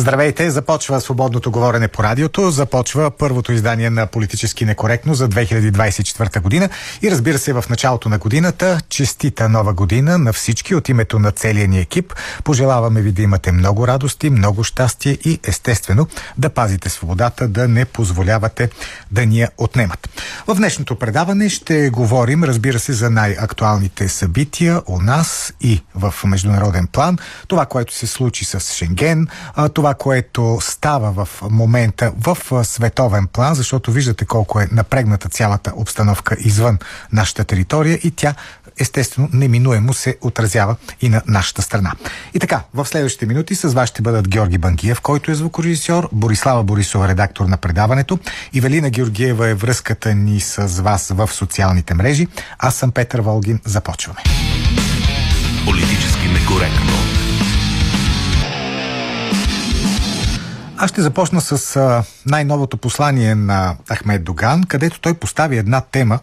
Здравейте, започва свободното говорене по радиото, започва първото издание на Политически некоректно за 2024 година и разбира се в началото на годината, честита нова година на всички от името на целия ни екип. Пожелаваме ви да имате много радости, много щастие и естествено да пазите свободата, да не позволявате да ни я отнемат. В днешното предаване ще говорим, разбира се, за най-актуалните събития у нас и в международен план. Това, което се случи с Шенген, това, което става в момента в световен план, защото виждате колко е напрегната цялата обстановка извън нашата територия и тя естествено неминуемо се отразява и на нашата страна. И така, в следващите минути с вас ще бъдат Георги Бангиев, който е звукорежисьор, Борислава Борисова, редактор на предаването, и Велина Георгиева е връзката ни с вас в социалните мрежи. Аз съм Петър Волгин. Започваме. Политически некоректно. Аз ще започна с най-новото послание на Ахмед Доган, където той постави една тема,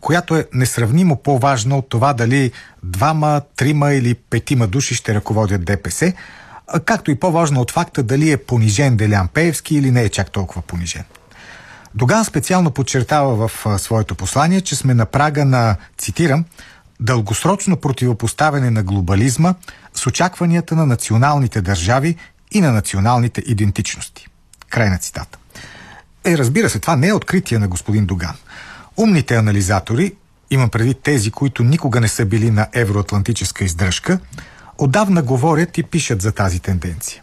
която е несравнимо по-важна от това дали двама, трима или петима души ще ръководят ДПС, както и по-важна от факта дали е понижен Делян Пеевски или не е чак толкова понижен. Доган специално подчертава в своето послание, че сме на прага на, цитирам, дългосрочно противопоставяне на глобализма с очакванията на националните държави и на националните идентичности. Край на цитата. Е, разбира се, това не е откритие на господин Доган. Умните анализатори, имам преди тези, които никога не са били на евроатлантическа издръжка, отдавна говорят и пишат за тази тенденция.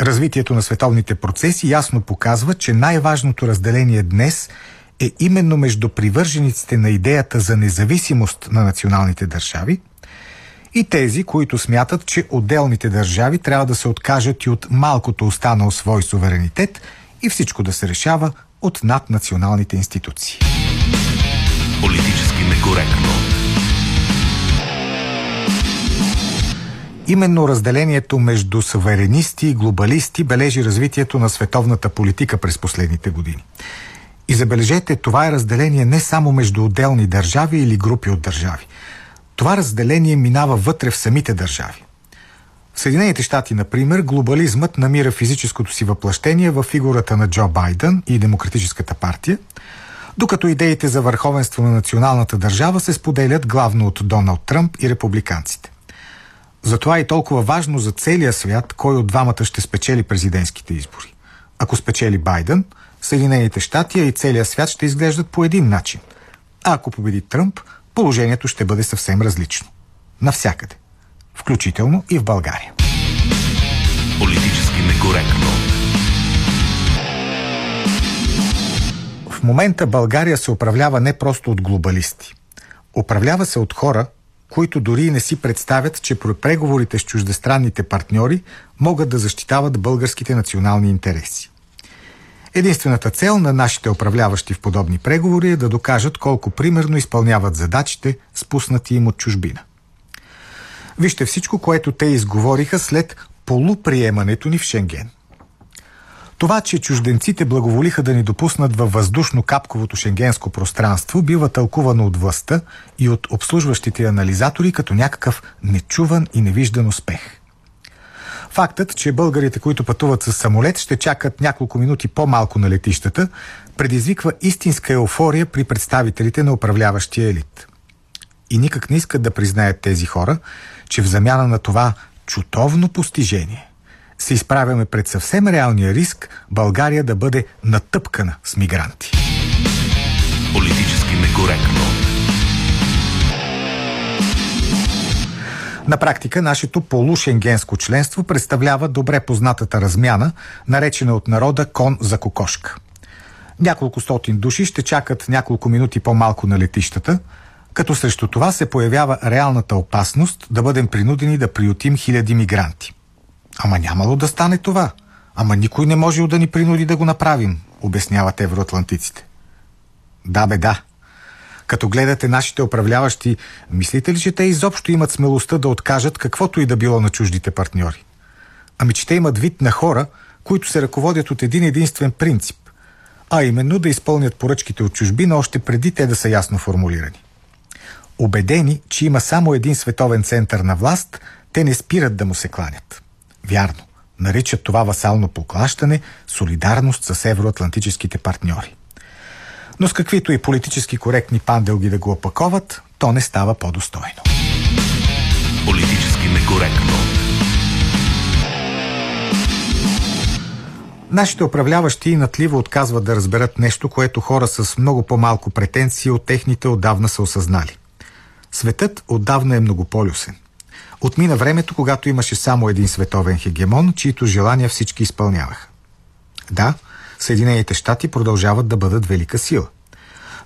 Развитието на световните процеси ясно показва, че най-важното разделение днес е именно между привържениците на идеята за независимост на националните държави – и тези, които смятат, че отделните държави трябва да се откажат и от малкото останал свой суверенитет и всичко да се решава от наднационалните институции. Политически некоректно. Именно разделението между суверенисти и глобалисти бележи развитието на световната политика през последните години. И забележете, това е разделение не само между отделни държави или групи от държави – това разделение минава вътре в самите държави. В Съединените щати, например, глобализмът намира физическото си въплъщение в фигурата на Джо Байден и Демократическата партия, докато идеите за върховенство на националната държава се споделят главно от Доналд Тръмп и републиканците. Затова е толкова важно за целия свят, кой от двамата ще спечели президентските избори. Ако спечели Байден, Съединените щати и целия свят ще изглеждат по един начин. А ако победи Тръмп, положението ще бъде съвсем различно. Навсякъде. Включително и в България. Политически некоректно. В момента България се управлява не просто от глобалисти. Управлява се от хора, които дори не си представят, че при преговорите с чуждестранните партньори могат да защитават българските национални интереси. Единствената цел на нашите управляващи в подобни преговори е да докажат колко примерно изпълняват задачите, спуснати им от чужбина. Вижте всичко, което те изговориха след полуприемането ни в Шенген. Това, че чужденците благоволиха да ни допуснат във въздушно-капковото шенгенско пространство, бива тълкувано от властта и от обслужващите анализатори като някакъв нечуван и невиждан успех – Фактът, че българите, които пътуват с самолет, ще чакат няколко минути по-малко на летищата, предизвиква истинска еуфория при представителите на управляващия елит. И никак не искат да признаят тези хора, че в замяна на това чутовно постижение се изправяме пред съвсем реалния риск България да бъде натъпкана с мигранти. Политически некоректно. На практика нашето полушенгенско членство представлява добре познатата размяна, наречена от народа кон за кокошка. Няколко стотин души ще чакат няколко минути по-малко на летищата, като срещу това се появява реалната опасност да бъдем принудени да приютим хиляди мигранти. Ама нямало да стане това. Ама никой не може да ни принуди да го направим, обясняват евроатлантиците. Да бе, да. Като гледате нашите управляващи, мислите ли, че те изобщо имат смелостта да откажат каквото и да било на чуждите партньори? Ами, че те имат вид на хора, които се ръководят от един единствен принцип, а именно да изпълнят поръчките от чужбина още преди те да са ясно формулирани. Обедени, че има само един световен център на власт, те не спират да му се кланят. Вярно, наричат това васално поклащане солидарност с евроатлантическите партньори. Но с каквито и политически коректни панделги да го опаковат, то не става по-достойно. Политически некоректно. Нашите управляващи натливо отказват да разберат нещо, което хора с много по-малко претенции от техните отдавна са осъзнали. Светът отдавна е многополюсен. Отмина времето, когато имаше само един световен хегемон, чието желания всички изпълняваха. Да, Съединените щати продължават да бъдат велика сила.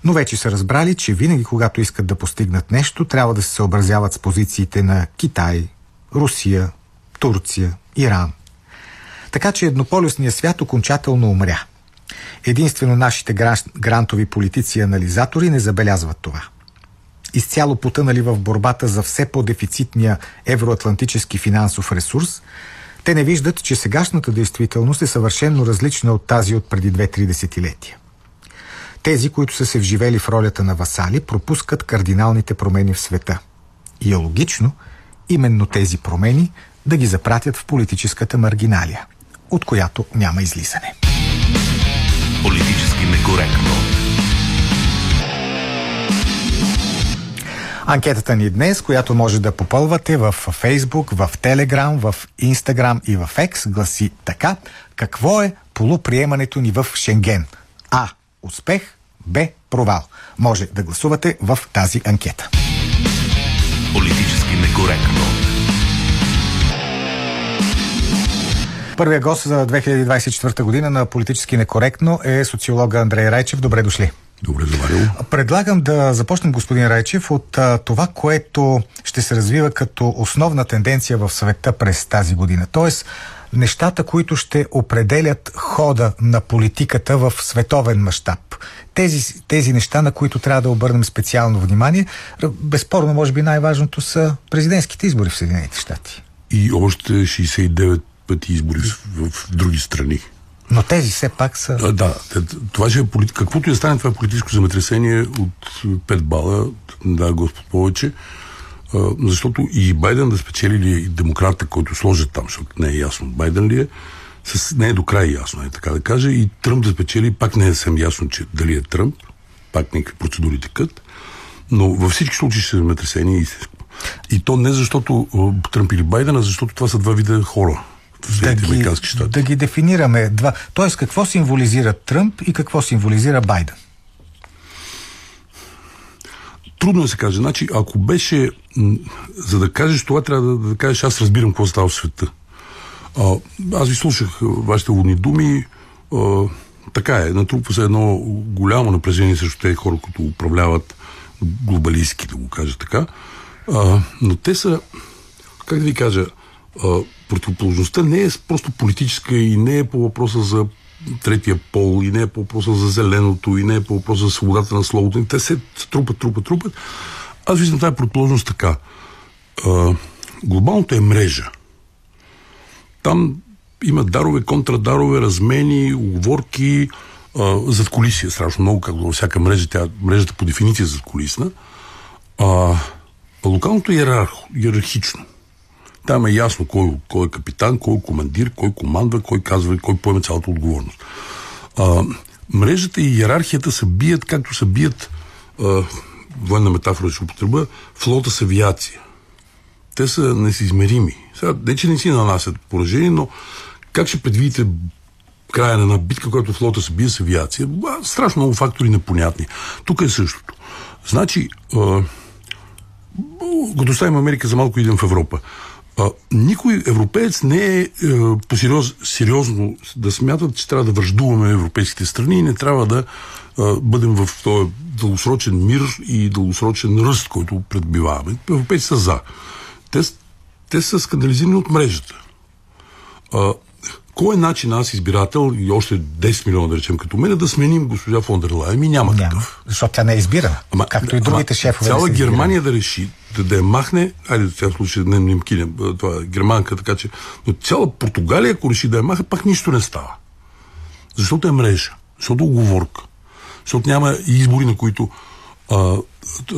Но вече са разбрали, че винаги, когато искат да постигнат нещо, трябва да се съобразяват с позициите на Китай, Русия, Турция, Иран. Така че еднополюсният свят окончателно умря. Единствено нашите грантови политици и анализатори не забелязват това – изцяло потънали в борбата за все по-дефицитния евроатлантически финансов ресурс, те не виждат, че сегашната действителност е съвършенно различна от тази от преди две-три десетилетия. Тези, които са се вживели в ролята на васали, пропускат кардиналните промени в света. И е логично именно тези промени да ги запратят в политическата маргиналия, от която няма излизане. Политически некоректно. Анкетата ни днес, която може да попълвате в Facebook, в Telegram, в Instagram и в X, гласи така. Какво е полуприемането ни в Шенген? А. Успех. Б. Провал. Може да гласувате в тази анкета. Политически некоректно. Първия гост за 2024 година на Политически некоректно е социолога Андрей Райчев. Добре дошли. Добре заварил. Предлагам да започнем, господин Райчев, от а, това, което ще се развива като основна тенденция в света през тази година. Тоест, нещата, които ще определят хода на политиката в световен мащаб. Тези, тези неща, на които трябва да обърнем специално внимание, безспорно, може би най-важното са президентските избори в Съединените щати. И още 69 пъти избори в, в други страни. Но тези все пак са... А, да, това ще е полит... каквото и да стане, това е политическо земетресение от 5 бала, да, Господ повече, а, защото и Байден да спечели ли и демократа, който сложат там, защото не е ясно Байден ли е, с... не е до край ясно, е така да кажа, и Тръмп да спечели, пак не е съвсем ясно, че дали е Тръмп, пак някакви процедури текат, но във всички случаи ще е земетресение истинско. И то не защото Тръмп или Байден, а защото това са два вида хора да ги, да ги дефинираме. Два. Тоест, какво символизира Тръмп и какво символизира Байден? Трудно да се каже. Значи, ако беше... За да кажеш това, трябва да, да кажеш аз разбирам какво става в света. А, аз ви слушах вашите водни думи. А, така е, натрупва се едно голямо напрежение срещу тези хора, които управляват глобалистски, да го кажа така. А, но те са, как да ви кажа, противоположността не е просто политическа и не е по въпроса за третия пол, и не е по въпроса за зеленото, и не е по въпроса за свободата на словото. Те се трупат, трупат, трупат. Аз виждам тази противоположност така. А, глобалното е мрежа. Там има дарове, контрадарове, размени, оговорки, зад колисия страшно много, както във всяка мрежа, тя, мрежата по дефиниция е зад колисна. А, локалното е иерархично. Там е ясно кой, кой е капитан, кой е командир, кой командва, кой казва и кой поеме цялата отговорност. А, мрежата и иерархията се бият, както се бият а, военна метафора ще употреба, флота с авиация. Те са несизмерими. Сега, не, че не си нанасят поражение, но как ще предвидите края на една битка, която флота се бие с авиация? А, страшно много фактори непонятни. Тук е същото. Значи, а, като оставим Америка за малко идем в Европа. А, никой европеец не е, е по-сериозно сериозно да смятат, че трябва да връждуваме европейските страни и не трябва да а, бъдем в този дългосрочен мир и дългосрочен ръст, който предбиваваме. Европейци са за. Те, те са скандализирани от мрежата. А, кой е начин аз, избирател и още 10 милиона, да речем, като мен, да сменим госпожа фон дер Лайен? Ми няма, няма такъв. Защото тя не е избира, ама, както и другите ама, шефове. Цяла Германия да реши, да, да я махне, айде в този случай не не кинем, това е германка, така че, но цяла Португалия, ако реши да я махне, пак нищо не става. Защото е мрежа, защото е оговорка, защото няма избори, на които а,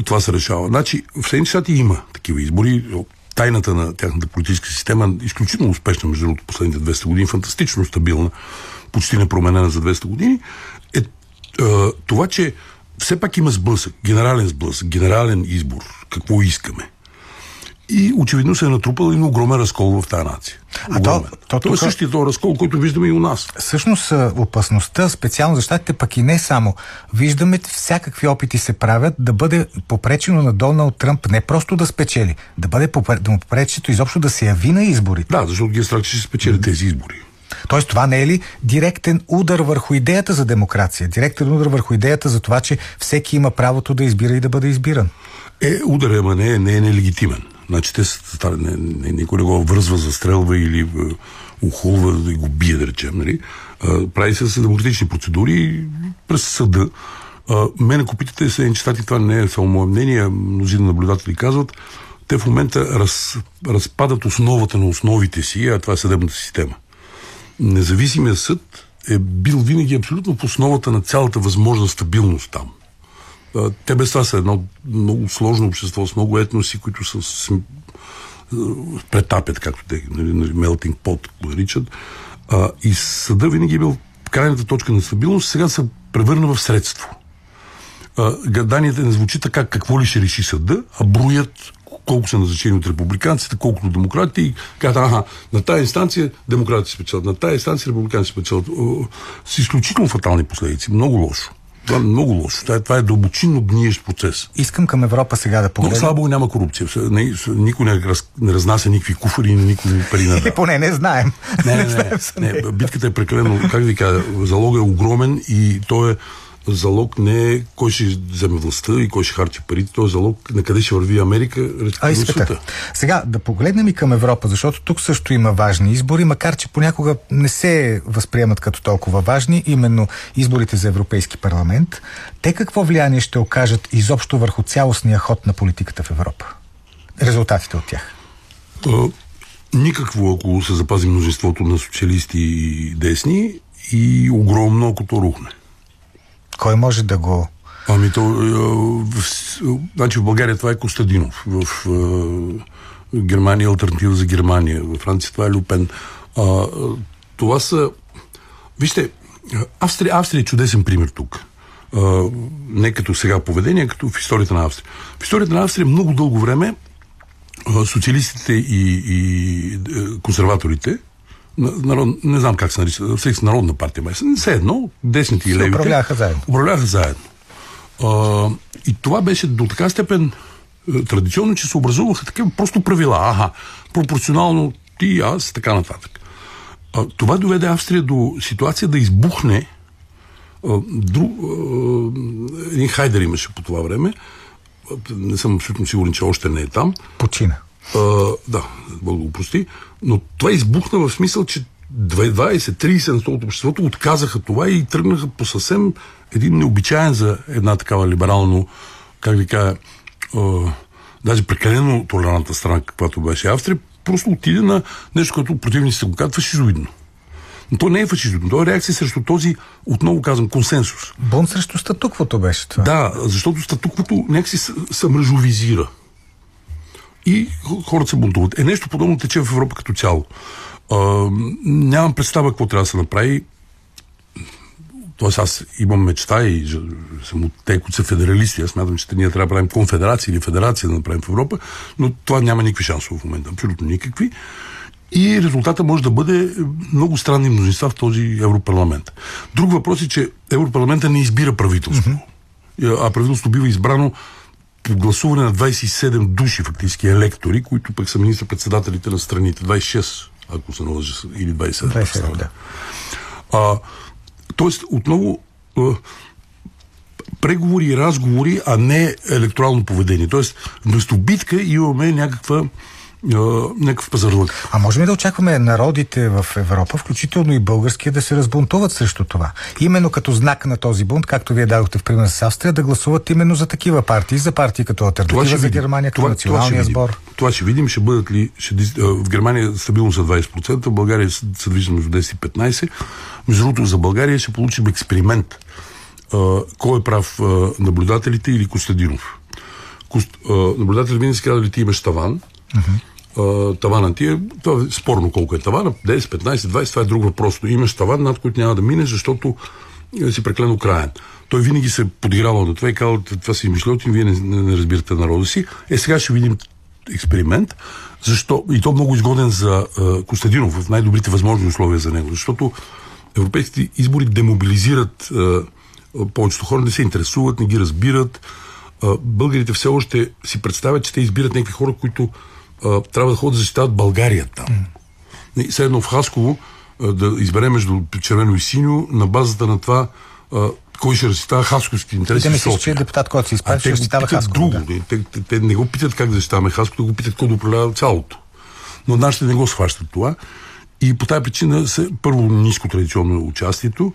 това се решава. Значи, в Съединените щати има такива избори, тайната на тяхната политическа система, изключително успешна, между другото, последните 200 години, фантастично стабилна, почти непроменена за 200 години, е, е това, че все пак има сблъсък, генерален сблъсък, генерален избор, какво искаме. И очевидно се е натрупал един огромен разкол в тази нация. А то, то, то, е същия този разкол, който виждаме и у нас. Всъщност опасността, специално за щатите, пък и не само. Виждаме всякакви опити се правят да бъде попречено на Доналд Тръмп не просто да спечели, да бъде да му попречето изобщо да се яви на изборите. Да, защото ги е страх, че ще спечели тези избори. Тоест това не е ли директен удар върху идеята за демокрация? Директен удар върху идеята за това, че всеки има правото да избира и да бъде избиран? Е, удар, ама не, е, не е нелегитимен. Значи те са, не, не, никой не го връзва, застрелва или е, ухулва да го бие, да речем. Нали? А, прави се с демократични процедури през съда. А, мене купитите Съединените щати, това не е само мое мнение, мнозина наблюдатели казват, те в момента раз, разпадат основата на основите си, а това е съдебната система. Независимият съд е бил винаги абсолютно в основата на цялата възможна стабилност там те без това са едно много сложно общество с много етноси, които са с, претапят, както те, нали, мелтинг пот го наричат. И съда винаги е бил крайната точка на стабилност, сега се превърна в средство. Гаданията не звучи така какво ли ще реши съда, а броят колко са назначени от републиканците, колко от демократите и казват, аха, на тази инстанция демократите спечелят, на тази инстанция републиканците спечелят. С изключително фатални последици. Много лошо. Това е много лошо. Това е, това е дълбочинно гниещ процес. Искам към Европа сега да погледна. Но слава Богу няма корупция. Не, никой не, раз, не разнася никакви куфари никой не пари на поне не знаем. Не, не, не, не, не. Битката е прекалено, как ви кажа, залогът е огромен и то е залог не е кой ще вземе властта и кой ще харчи парите, то е залог на къде ще върви Америка. А, света. Сега да погледнем и към Европа, защото тук също има важни избори, макар че понякога не се възприемат като толкова важни, именно изборите за Европейски парламент. Те какво влияние ще окажат изобщо върху цялостния ход на политиката в Европа? Резултатите от тях? А, никакво, ако се запази множеството на социалисти и десни и огромно, ако то рухне. Кой може да го... Ами то... Е, в, значи в България това е Костадинов. В е, Германия е альтернатива за Германия. В Франция това е Люпен. А, това са... Вижте, Австрия, Австрия е чудесен пример тук. А, не като сега поведение, като в историята на Австрия. В историята на Австрия много дълго време социалистите и, и консерваторите народ, не знам как се нарича, всеки народна партия, май. Все едно, десните и левите. Управляха заедно. Управляха заедно. А, и това беше до така степен е, традиционно, че се образуваха такива просто правила. Аха, пропорционално ти, аз, така нататък. А, това доведе Австрия до ситуация да избухне а, друг, а, един хайдер имаше по това време. Не съм абсолютно сигурен, че още не е там. Почина. А, да, Бог го прости. Но това избухна в смисъл, че 20-30% от обществото отказаха това и тръгнаха по съвсем един необичаен за една такава либерално, как ви кажа, а, даже прекалено толерантна страна, каквато беше Австрия, просто отиде на нещо, което противниците го казват фашизоидно. Но то не е фашизоидно, то е реакция срещу този, отново казвам, консенсус. Бон срещу статуквото беше това. Да, защото статуквото някакси се мръжовизира и хората се бунтуват. Е, нещо подобно тече в Европа като цяло. А, нямам представа какво трябва да се направи. Тоест аз имам мечта и съм от те, които са федералисти. Аз смятам, че ние трябва да правим конфедерация или федерация да направим в Европа, но това няма никакви шансове в момента. Абсолютно никакви. И резултата може да бъде много странни мнозинства в този Европарламент. Друг въпрос е, че Европарламента не избира правителство. Mm-hmm. А правителството бива избрано гласуване на 27 души фактически електори, които пък са министър-председателите на страните. 26, ако се наложи, или 27. 27 да. А, тоест, отново преговори и разговори, а не електорално поведение. Тоест, вместо битка имаме някаква някакъв пазарлък. А можем ли да очакваме народите в Европа, включително и българския, да се разбунтуват срещу това? Именно като знак на този бунт, както вие дадохте в пример с Австрия, да гласуват именно за такива партии, за партии като Альтернатива за Германия, като това, националния това сбор. Това ще видим, ще бъдат ли... Ще, в Германия стабилно са 20%, в България се движи между 10 и 15%. Между другото, за България ще получим експеримент. кой е прав, наблюдателите или Костадинов? Кост, наблюдателите винаги си казали, ти имаш таван, Uh-huh. а, тавана ти е, това е спорно колко е тавана, 10, 15, 20, това е друг въпрос. Имаш таван, над който няма да мине, защото е, си преклено краен. Той винаги се е подигравал на това и казал, това си мишлети, вие не, не, не разбирате народа си. Е, сега ще видим експеримент, защо, и то много изгоден за а, Костадинов, в най-добрите възможни условия за него, защото европейските избори демобилизират а, повечето хора, не се интересуват, не ги разбират. А, българите все още си представят, че те избират някакви хора, които а, трябва да ходят да защитават България там. Mm. Все едно в Хасково а, да избере между червено и синьо на базата на това а, кой ще защитава хасковски интереси. Те мислят, че е депутат, който се изправи, ще защитава Хасково. Друго. Да. Те, те, те, не го питат как да защитаваме Хасково, го питат кой да управлява цялото. Но нашите не го схващат това. И по тази причина се, първо ниско традиционно участието,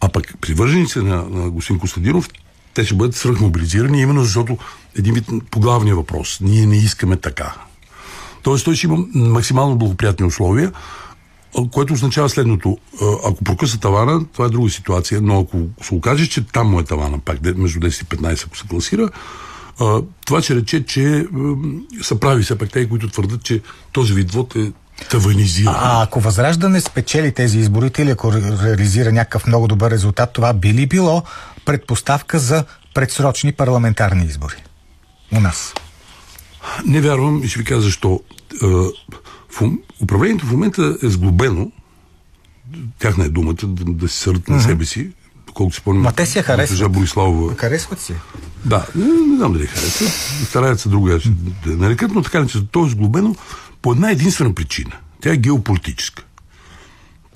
а пък привърженици на, на господин Костадинов, те ще бъдат свръхмобилизирани, именно защото един вид по главния въпрос. Ние не искаме така. Тоест той ще има максимално благоприятни условия, което означава следното. Ако прокъса тавана, това е друга ситуация, но ако се окаже, че там му е тавана, пак между 10 и 15, ако се класира, това ще рече, че са прави все пак те, които твърдят, че този вид вод е таванизиран. А ако Възраждане спечели тези изборите или ако реализира някакъв много добър резултат, това би ли било предпоставка за предсрочни парламентарни избори у нас? Не вярвам и ще ви кажа защо. В, управлението в момента е сглобено, тяхна е думата, да, да се сърдат на себе си, колкото си спомням. Ма те си я харесват. Бориславова. Харесват си. Да, не, не знам дали харесват. Стараят се друга да нарекат, но така че то е сглобено по една единствена причина. Тя е геополитическа.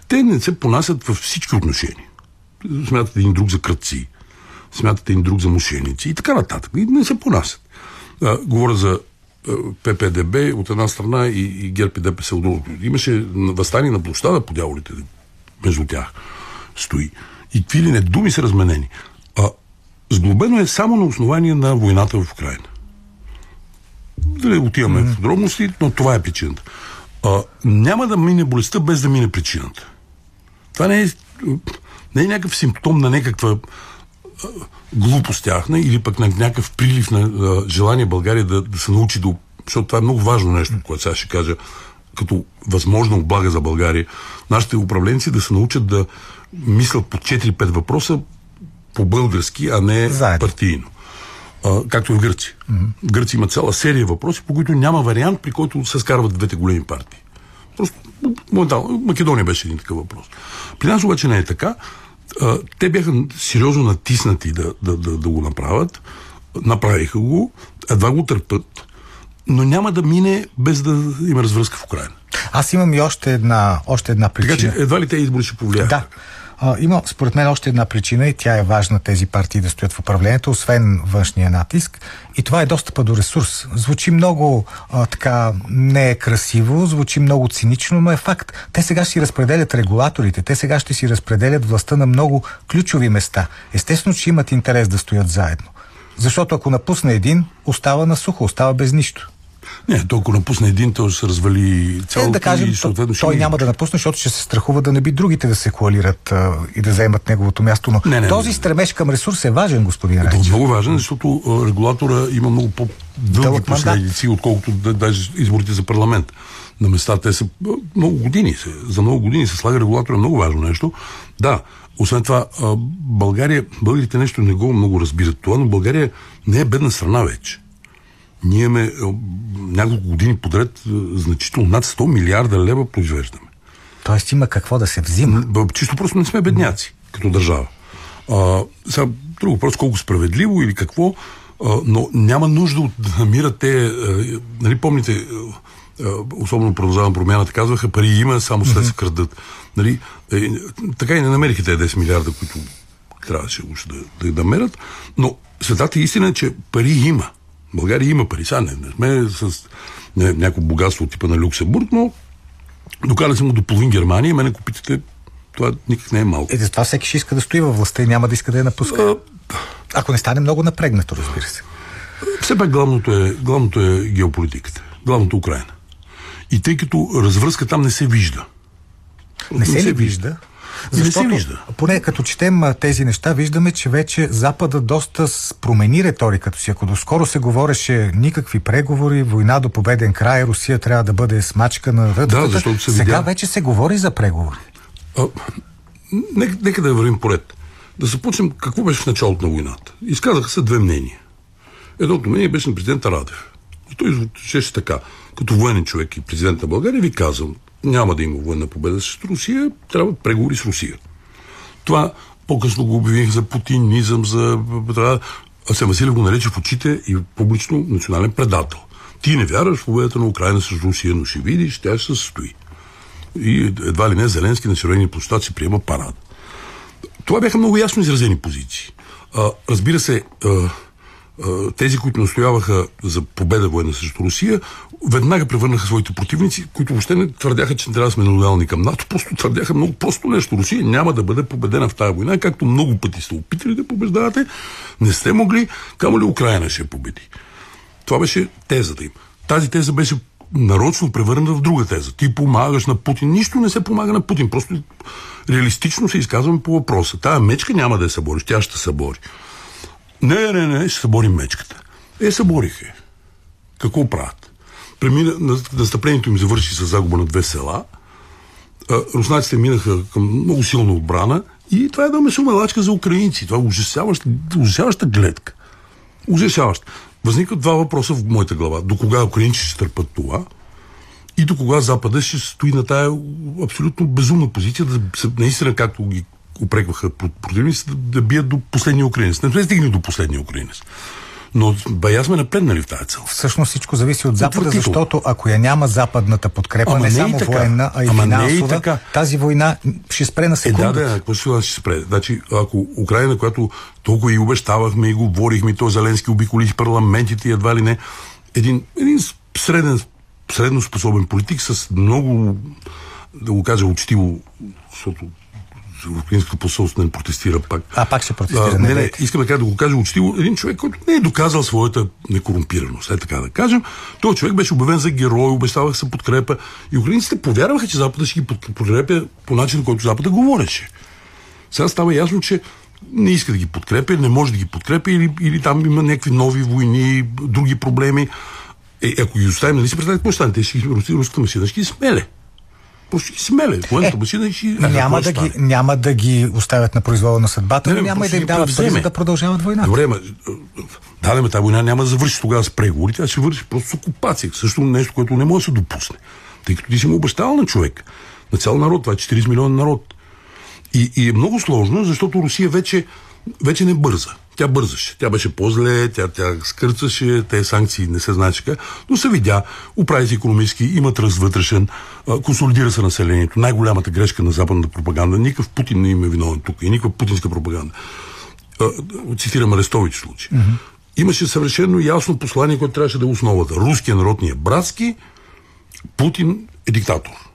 Те не се понасят във всички отношения. Смятат един друг за кръци, смятат един друг за мошеници и така нататък. И не се понасят. А, говоря за ППДБ от една страна и, и ГЕРБ и ДПС от другото. Имаше възстание на площада по дяволите между тях стои. И какви ли не думи са разменени. А, сглобено е само на основание на войната в Украина. Дали отиваме mm-hmm. в подробности, но това е причината. А, няма да мине болестта без да мине причината. Това не е, не е някакъв симптом на някаква глупост тяхна или пък на някакъв прилив на а, желание България да, да се научи да... Защото това е много важно нещо, което сега ще кажа като възможна облага за България. Нашите управленци да се научат да мислят по 4-5 въпроса по-български, а не Заедно. партийно. А, както и в Гърция. Mm-hmm. В Гърция има цяла серия въпроси, по които няма вариант, при който се скарват двете големи партии. Просто моментално. Македония беше един такъв въпрос. При нас обаче не е така а, те бяха сериозно натиснати да, да, да, да го направят. Направиха го, едва го търпят, но няма да мине без да има развръзка в Украина. Аз имам и още една, още една причина. Така че едва ли те избори ще повлияят? Да. А, има, според мен, още една причина и тя е важна тези партии да стоят в управлението, освен външния натиск. И това е достъпа до ресурс. Звучи много а, така не е красиво, звучи много цинично, но е факт. Те сега ще си разпределят регулаторите, те сега ще си разпределят властта на много ключови места. Естествено, че имат интерес да стоят заедно. Защото ако напусне един, остава на сухо, остава без нищо. Не, толкова напусне един, той ще се развали цялото. Е, да кажем, и съответно той няма да напусне, защото ще се страхува да не би другите да се коалират а, и да заемат неговото място. Но не, не, този не, стремеж към ресурс е важен, господин Райчев. Е много важен, защото регулатора има много по-дълги последици, отколкото да, даже изборите за парламент. На места те са много години. Се, за много години се слага регулатора много важно нещо. Да, освен това, България, българите нещо не го много разбират това, но България не е бедна страна вече. Ние имаме е, няколко години подред е, значително над 100 милиарда лева произвеждаме. Тоест има какво да се взима. Чисто просто не сме бедняци като държава. А, сега, друго въпрос, колко справедливо или какво, а, но няма нужда от да намират те, а, нали помните, а, особено продължавам промяната, казваха, пари има, само след се крадат. Нали, е, така и не намериха тези 10 милиарда, които трябваше още да, да намерят, но светата истина е, че пари има. България има пари. Сега не, не сме с не, някакво богатство от типа на Люксембург, но докара се му до половин Германия, мене ако питате, това никак не е малко. Е, това всеки ще иска да стои във властта и няма да иска да я напуска. А... Ако не стане много напрегнато, разбира се. Все пак главното е, главното е геополитиката. Главното е Украина. И тъй като развръзка там не се вижда. Не, не се, се вижда. Защото, не се вижда. поне като четем тези неща, виждаме, че вече Запада доста промени риториката си. Ако доскоро се говореше никакви преговори, война до победен край, Русия трябва да бъде смачка на ръдата, да, защото се сега видя... вече се говори за преговори. А, нека, нека да вървим поред. Да започнем какво беше в началото на войната. Изказаха се две мнения. Едното мнение беше на президента Радев. И той звучеше така. Като военен човек и президент на България ви казвам, няма да има военна победа с Русия, трябва преговори с Русия. Това по-късно го обявих за путинизъм, за... Асен Василев го нарече в очите и публично национален предател. Ти не вярваш в победата на Украина с Русия, но ще видиш, тя ще се състои. И едва ли не Зеленски на червени площад си приема парад. Това бяха много ясно изразени позиции. А, разбира се, а, тези, които настояваха за победа военна срещу Русия, веднага превърнаха своите противници, които въобще не твърдяха, че не трябва да сме лоялни към НАТО, просто твърдяха много просто нещо. Русия няма да бъде победена в тази война, както много пъти сте опитали да побеждавате, не сте могли, камо ли Украина ще победи. Това беше тезата им. Тази теза беше нарочно превърната в друга теза. Ти помагаш на Путин. Нищо не се помага на Путин. Просто реалистично се изказваме по въпроса. Тая мечка няма да я събориш, тя ще се бори. Не, не, не, ще съборим мечката. Е, събориха. Какво правят? Премина, настъплението им завърши с загуба на две села. руснаците минаха към много силна отбрана и това е да ме сумелачка за украинци. Това е ужасяваща, ужасяваща гледка. Ужасяваща. Възникват два въпроса в моята глава. До кога украинци ще търпат това? И до кога Запада ще стои на тая абсолютно безумна позиция, да наистина, както ги упрекваха противници, да, бият до последния украинец. Не сме стигне до последния украинец. Но бая сме напреднали в тази цел. Всъщност всичко зависи от Запада, защото ако я няма западната подкрепа, Ама не, не само така. военна, а и Ама финансова, не и така. тази война ще спре на секунда. Е, да, да, какво ще, ще спре? Значи, ако Украина, която толкова и обещавахме и говорихме, и то Зеленски обиколи парламентите и едва ли не, един, един среден, средно способен политик с много, да го кажа учтиво, защото Украинското посолство не протестира пак. А, пак ще протестира. А, не, не, искам да кажа да го кажа учтиво. Един човек, който не е доказал своята некорумпираност, е така да кажем. Той човек беше обявен за герой, обещавах се подкрепа. И украинците повярваха, че Запада ще ги подкрепя по начин, който Запада говореше. Сега става ясно, че не иска да ги подкрепя, не може да ги подкрепя или, или там има някакви нови войни, други проблеми. Е, ако ги оставим, нали си представете какво стане? Те ще руската машина ще ги смеле. Просто ги смеле. Военната е, машина ще... Няма да, ги, няма да ги оставят на произвола на съдбата, не, но няма и да им дават пари, за да продължават война. Добре, ма, да, ме, тази война няма да завърши тогава с преговори, тя ще върши просто с окупация. Също нещо, което не може да се допусне. Тъй като ти си му обещал на човек, на цял народ, това е 40 милиона народ. И, и е много сложно, защото Русия вече, вече не бърза. Тя бързаше. Тя беше по-зле, тя, тя скърцаше, те санкции не се знаеше как, но се видя, оправи се економически, имат ръст вътрешен, консолидира се населението. Най-голямата грешка на западната пропаганда, никакъв Путин не им е виновен тук и никаква путинска пропаганда. Цитирам Арестович случай. Mm-hmm. Имаше съвършено ясно послание, което трябваше да е основата. Руския народ ни е братски, Путин е диктатор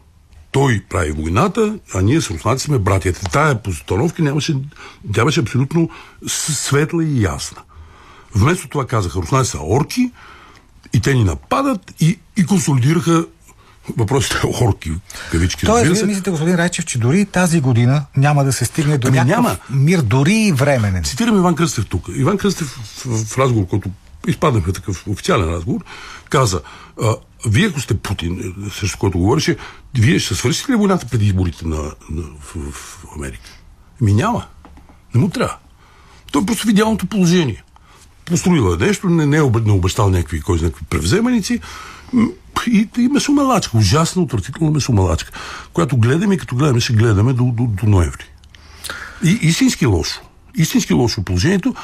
той прави войната, а ние с руснаци сме братята. Тая постановка нямаше, тя беше абсолютно светла и ясна. Вместо това казаха, руснаци са орки и те ни нападат и, и консолидираха въпросите е орки, кавички. Тоест, вие мислите, господин Райчев, че дори тази година няма да се стигне до ами някакъв няма. мир, дори и временен. Цитирам Иван Кръстев тук. Иван Кръстев в, в разговор, който изпаднахме такъв официален разговор, каза, а, вие ако сте Путин, срещу който говореше, вие ще свършите ли войната преди изборите на, на, в, в Америка? Ми няма. Не му трябва. Той е просто в идеалното положение. Построила е нещо, не, не е обещал някакви, кой някакви превземаници. И, и месомалачка, ужасна, отвратителна месомалачка, която гледаме и като гледаме, ще гледаме до, до, до ноември. И истински лошо. Истински лошо положението.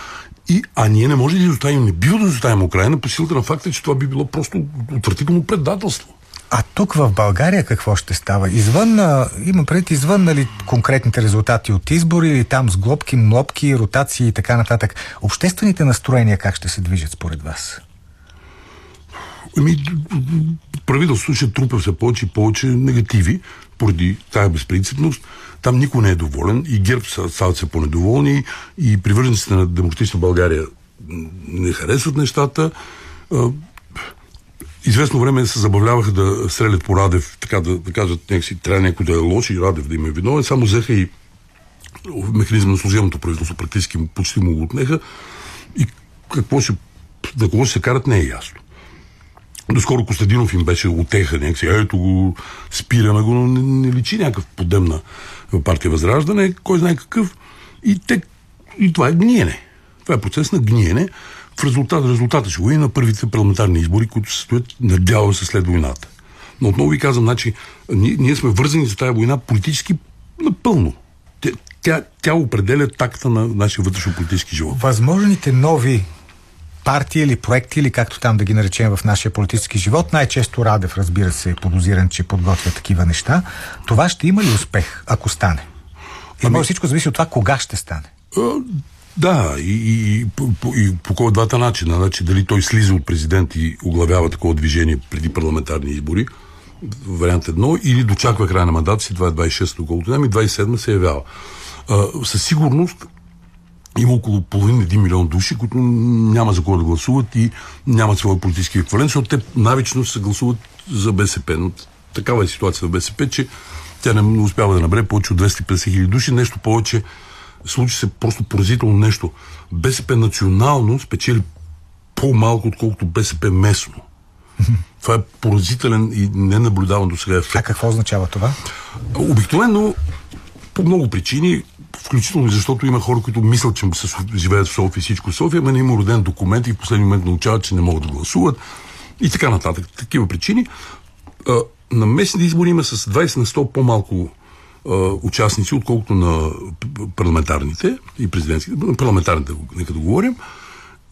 И, а ние не може да изоставим, не бива да изоставим Украина по силата на факта, че това би било просто отвратително предателство. А тук в България какво ще става? Извън, има пред извън нали, конкретните резултати от избори или там с глобки, млопки, ротации и така нататък. Обществените настроения как ще се движат според вас? Ами, правителството ще трупа все повече и повече негативи поради тази безпринципност. Там никой не е доволен и ГЕРБ стават се по-недоволни и привържениците на демократична България не харесват нещата. Известно време се забавляваха да стрелят по Радев, така да, да кажат, някакси трябва някой да е лош и Радев да има е виновен. Само взеха и механизма на служебното правителство практически почти му го отнеха и какво ще, на кого ще се карат не е ясно. Доскоро Костадинов им беше отеха някакси, ето го, спираме го, но не, не личи някакъв подем на партия Възраждане, кой знае какъв. И, те, и това е гниене. Това е процес на гниене. В резултат, резултата ще го и на първите парламентарни избори, които се стоят, надява се след войната. Но отново ви казвам, значи, ние, ние сме вързани за тази война политически напълно. Тя, тя, тя определя такта на нашия вътрешно-политически живот. Възможните нови партии или проекти, или както там да ги наречем в нашия политически живот, най-често Радев, разбира се, е подозиран, че подготвя такива неща. Това ще има ли успех, ако стане? И ами... може всичко зависи от това кога ще стане. А, да, и, и, и, по, и по кой двата начина. Значи, дали той слиза от президент и оглавява такова движение преди парламентарни избори, вариант едно, или дочаква края на мандата си, това е 26-то, колкото и 27 се явява. А, със сигурност има около половин един милион души, които няма за кого да гласуват и нямат своя политически еквивалент, защото те навично се гласуват за БСП. Но такава е ситуация в БСП, че тя не успява да набере повече от 250 хиляди души. Нещо повече, случи се просто поразително нещо. БСП национално спечели по-малко, отколкото БСП местно. Това е поразителен и ненаблюдаван до сега ефект. А какво означава това? Обикновено, по много причини, включително и защото има хора, които мислят, че живеят в София, всичко в София, но не има роден документ и в последния момент научават, че не могат да гласуват и така нататък. Такива причини. На местните избори има с 20 на 100 по-малко участници, отколкото на парламентарните и президентските, парламентарните, нека да говорим.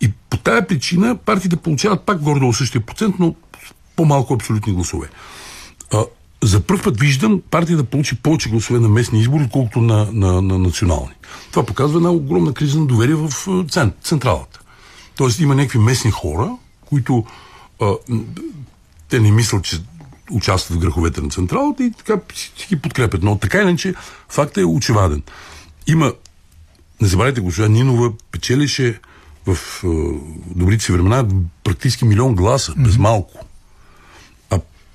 И по тая причина партиите получават пак гордо същия процент, но по-малко абсолютни гласове. А, за първ път виждам партия да получи повече гласове на местни избори, отколкото на, на, на национални. Това показва една огромна криза на доверие в цент, централата. Тоест има някакви местни хора, които а, те не мислят, че участват в греховете на централата и така си ги подкрепят. Но така иначе фактът е очеваден. Има, не забравяйте, госпожа Нинова печелише в е, добрите си времена практически милион гласа, mm-hmm. без малко.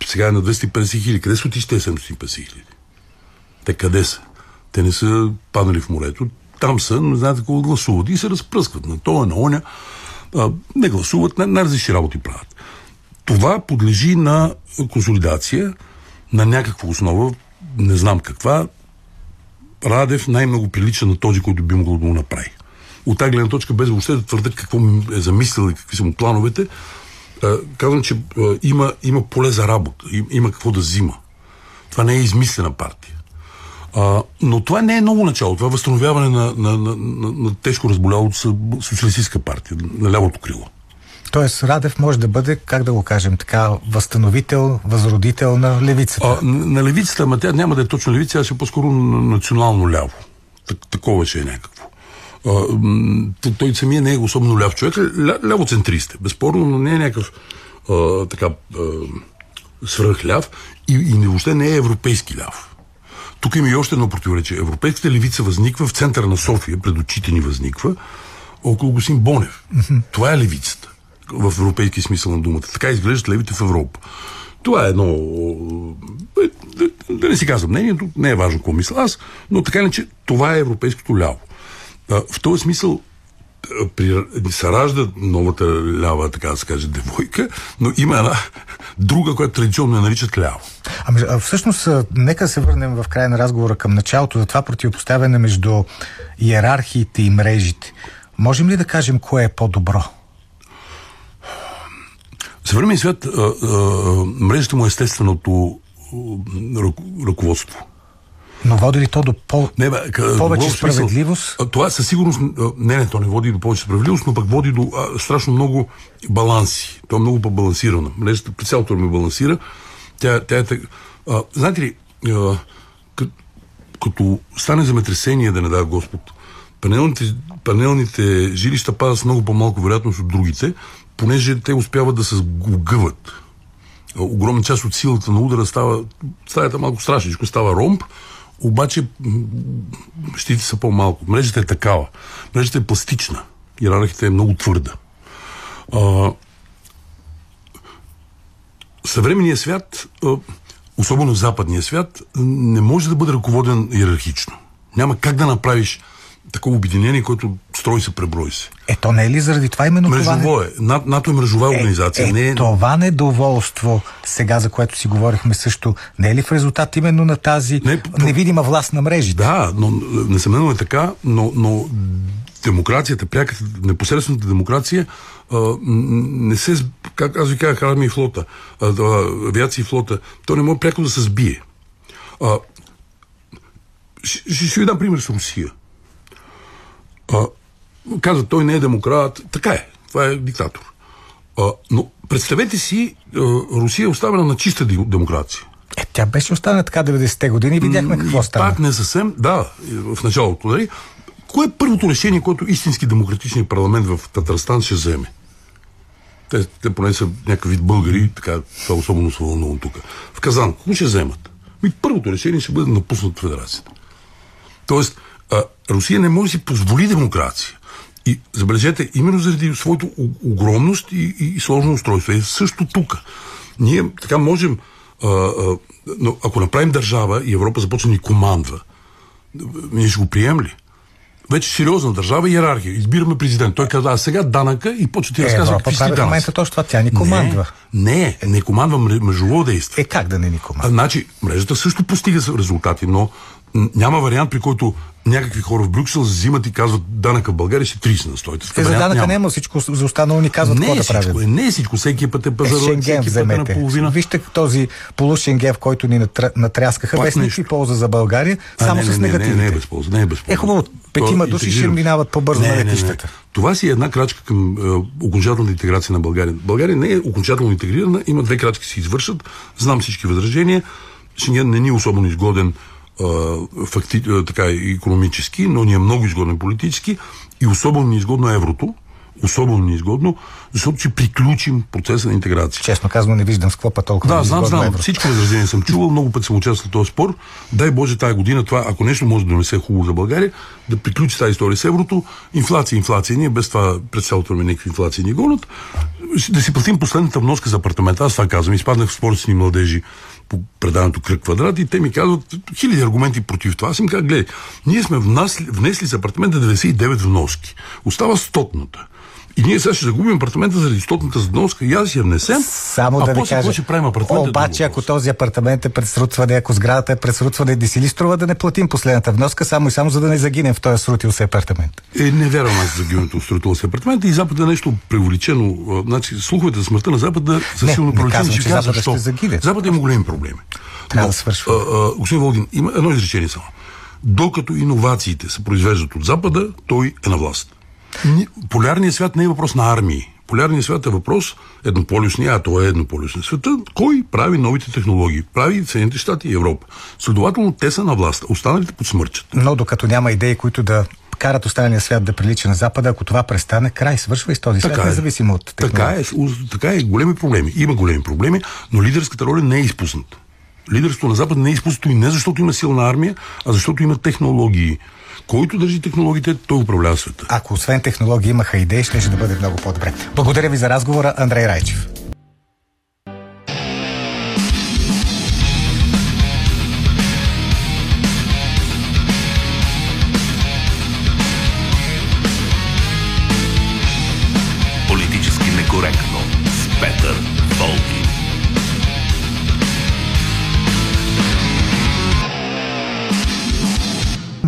Сега е на 250 хиляди. Къде са отишли 750 хиляди? Те къде са? Те не са паднали в морето. Там са, но знаете какво гласуват и се разпръскват на това, на оня. А, не гласуват, на, на различни работи правят. Това подлежи на консолидация, на някаква основа, не знам каква. Радев най-много прилича на този, който би могъл да го направи от тази гледна точка, без въобще да твърдят какво е замислил и какви са му плановете, казвам, че има, има поле за работа, има какво да взима. Това не е измислена партия. А, но това не е ново начало. Това е възстановяване на, на, на, на, на тежко разболялото социалистическа партия, на лявото крило. Тоест Радев може да бъде, как да го кажем така, възстановител, възродител на левицата. А, на левицата, ама тя няма да е точно левица, а ще е по-скоро национално ляво. Так, такова ще е някакво той самия не е особено ляв човек, ля, лявоцентрист е, безспорно, но не е някакъв а, така свръхляв и, и не, въобще не е европейски ляв. Тук има и още едно противоречие. Европейската левица възниква в центъра на София, пред очите ни възниква, около Госин Бонев. Mm-hmm. Това е левицата, в европейски смисъл на думата. Така изглеждат левите в Европа. Това е едно... Е, да, да не си казвам мнението, не е важно какво мисля аз, но така не, че това е европейското ляво. В този смисъл при, се ражда новата лява, така да се каже, девойка, но има една друга, която традиционно я наричат ляво. Ами, всъщност, нека се върнем в края на разговора към началото за това противопоставяне между иерархиите и мрежите. Можем ли да кажем кое е по-добро? В съвременния свят а, а, мрежата му е естественото ръководство. Но води ли то до по... не, бе, къ... повече справедливост? Смисъл, това със сигурност... Не, не, то не води до повече справедливост, но пък води до а, страшно много баланси. То е много по-балансирана. Мрежата при цялото ми балансира. Тя, тя е... А, знаете ли, а, като стане земетресение, да не дава Господ, панелните, панелните жилища падат с много по-малко вероятност от другите, понеже те успяват да се сгъват. Огромна част от силата на удара става, стаята малко страшничко, става ромб, обаче щите са по-малко. Мрежата е такава. Мрежата е пластична. Иерархията е много твърда. А, съвременният свят, особено западния свят, не може да бъде ръководен иерархично. Няма как да направиш такова обединение, което строй се, преброй се. Ето не е ли заради това именно Мрежово това? е. На, НАТО е мрежова организация. Е, е, не е... Това недоволство, сега за което си говорихме също, не е ли в резултат именно на тази Не, по- невидима власт на мрежите? Да, но несъмнено е така, но, но демокрацията, пряката, непосредствената демокрация а, не се, как аз ви казах, армия и флота, а, авиация и флота, то не може пряко да се сбие. А, ще, ще ви дам пример с Русия. А, казват, той не е демократ. Така е. Това е диктатор. А, но представете си, а, Русия е оставена на чиста демокрация. Е, тя беше останала така 90-те години и видяхме какво стана. Пак не съвсем, да, в началото. Нали? Кое е първото решение, което истински демократичният парламент в Татарстан ще вземе? Те, те поне са някакъв вид българи, така, това особено се вълнувам тук. В Казан, какво ще вземат? И първото решение ще бъде напуснат федерацията. Тоест, а, Русия не може да си позволи демокрация. И забележете, именно заради своето огромност и, и, и сложно устройство. Е също тук. Ние така можем, а, а, но ако направим държава и Европа започне ни командва, ние ще го приемем ли? Вече сериозна държава и иерархия. Избираме президент. Той казва, а сега данъка и почва ти Е, разказва какви си данъци. момента точно това. Тя ни командва. Не, не, не командва мре- мрежово действие. Е, как да не ни А, командва? значи, мрежата също постига резултати, но няма вариант, при който някакви хора в Брюксел взимат и казват данъка в България ще 30 на стойте. Те за данъка няма всичко, за останало ни казват Не какво е да всичко, правим. е, не е всичко. Всеки път е Е, пазар, Шенген всеки път е наполовина. Вижте този полушенген, в който ни натряскаха, Пак без никакви полза за България, А, само не, с не, не, не, негативите. не е безполза. Не е безполза. Е, хубаво, петима души ще минават по-бързо Не, на не, не, не. летищата. Това си е една крачка към е, окончателна интеграция на България. България не е окончателно интегрирана, има две крачки се извършат. Знам всички възражения. Шенген не ни е особено изгоден е, факти, е, така, економически, но ни е много изгоден политически и особено ни е изгодно еврото. Особено ни е изгодно, защото ще приключим процеса на интеграция. Честно казвам, не виждам с какво па толкова Да, ни знам, изгодно знам. еврото. Всички възражения съм чувал, много пъти съм участвал в този спор. Дай Боже тази година това, ако нещо може да донесе хубаво за България, да приключи тази история с еврото. Инфлация, инфлация. Ние без това през цялото време някакви инфлации ни гонят. Да си платим последната вноска за апартамента. Аз това казвам. Изпаднах в спор с ни младежи по предаването Кръг квадрат и те ми казват хиляди аргументи против това. Аз им казах, гледай, ние сме внесли, внесли за апартамента 99 вноски. Остава стотната. И ние сега ще загубим апартамента заради стотната вноска и аз си я внесем. Само а да после кажа. ще правим апартамента? Обаче, ако този апартамент е пресрутване, ако сградата е пресрутване, не си ли струва да не платим последната вноска, само и само за да не загинем в този срутил се апартамент? Е, не вярвам аз за гиването в строително си апартамент и Запад е нещо преувеличено. А, Значи, слуховете за смъртта на Запада са Не, силно не преувеличени. казвам, Ще кажа Запада защо. Запад има големи проблеми. Трябва Но, да свършва. Господин Волгин, има едно изречение само. Докато иновациите се произвеждат от Запада, той е на власт. Ни- Полярният свят не е въпрос на армии. Полярният свят е въпрос еднополюсния, а това е еднополюсния света. Кой прави новите технологии? Прави Съединените щати и Европа. Следователно, те са на власт. Останалите подсмърчат. Но докато няма идеи, които да карат останалия свят да прилича на Запада, ако това престане, край, свършва и с този свят, Така е. независимо от Така технологията. е, така е, големи проблеми. Има големи проблеми, но лидерската роля не е изпусната. Лидерството на Запад не е изпуснато и не защото има силна армия, а защото има технологии. Който държи технологиите, той управлява света. Ако освен технологии имаха идеи, ще, ще да бъде много по-добре. Благодаря ви за разговора, Андрей Райчев.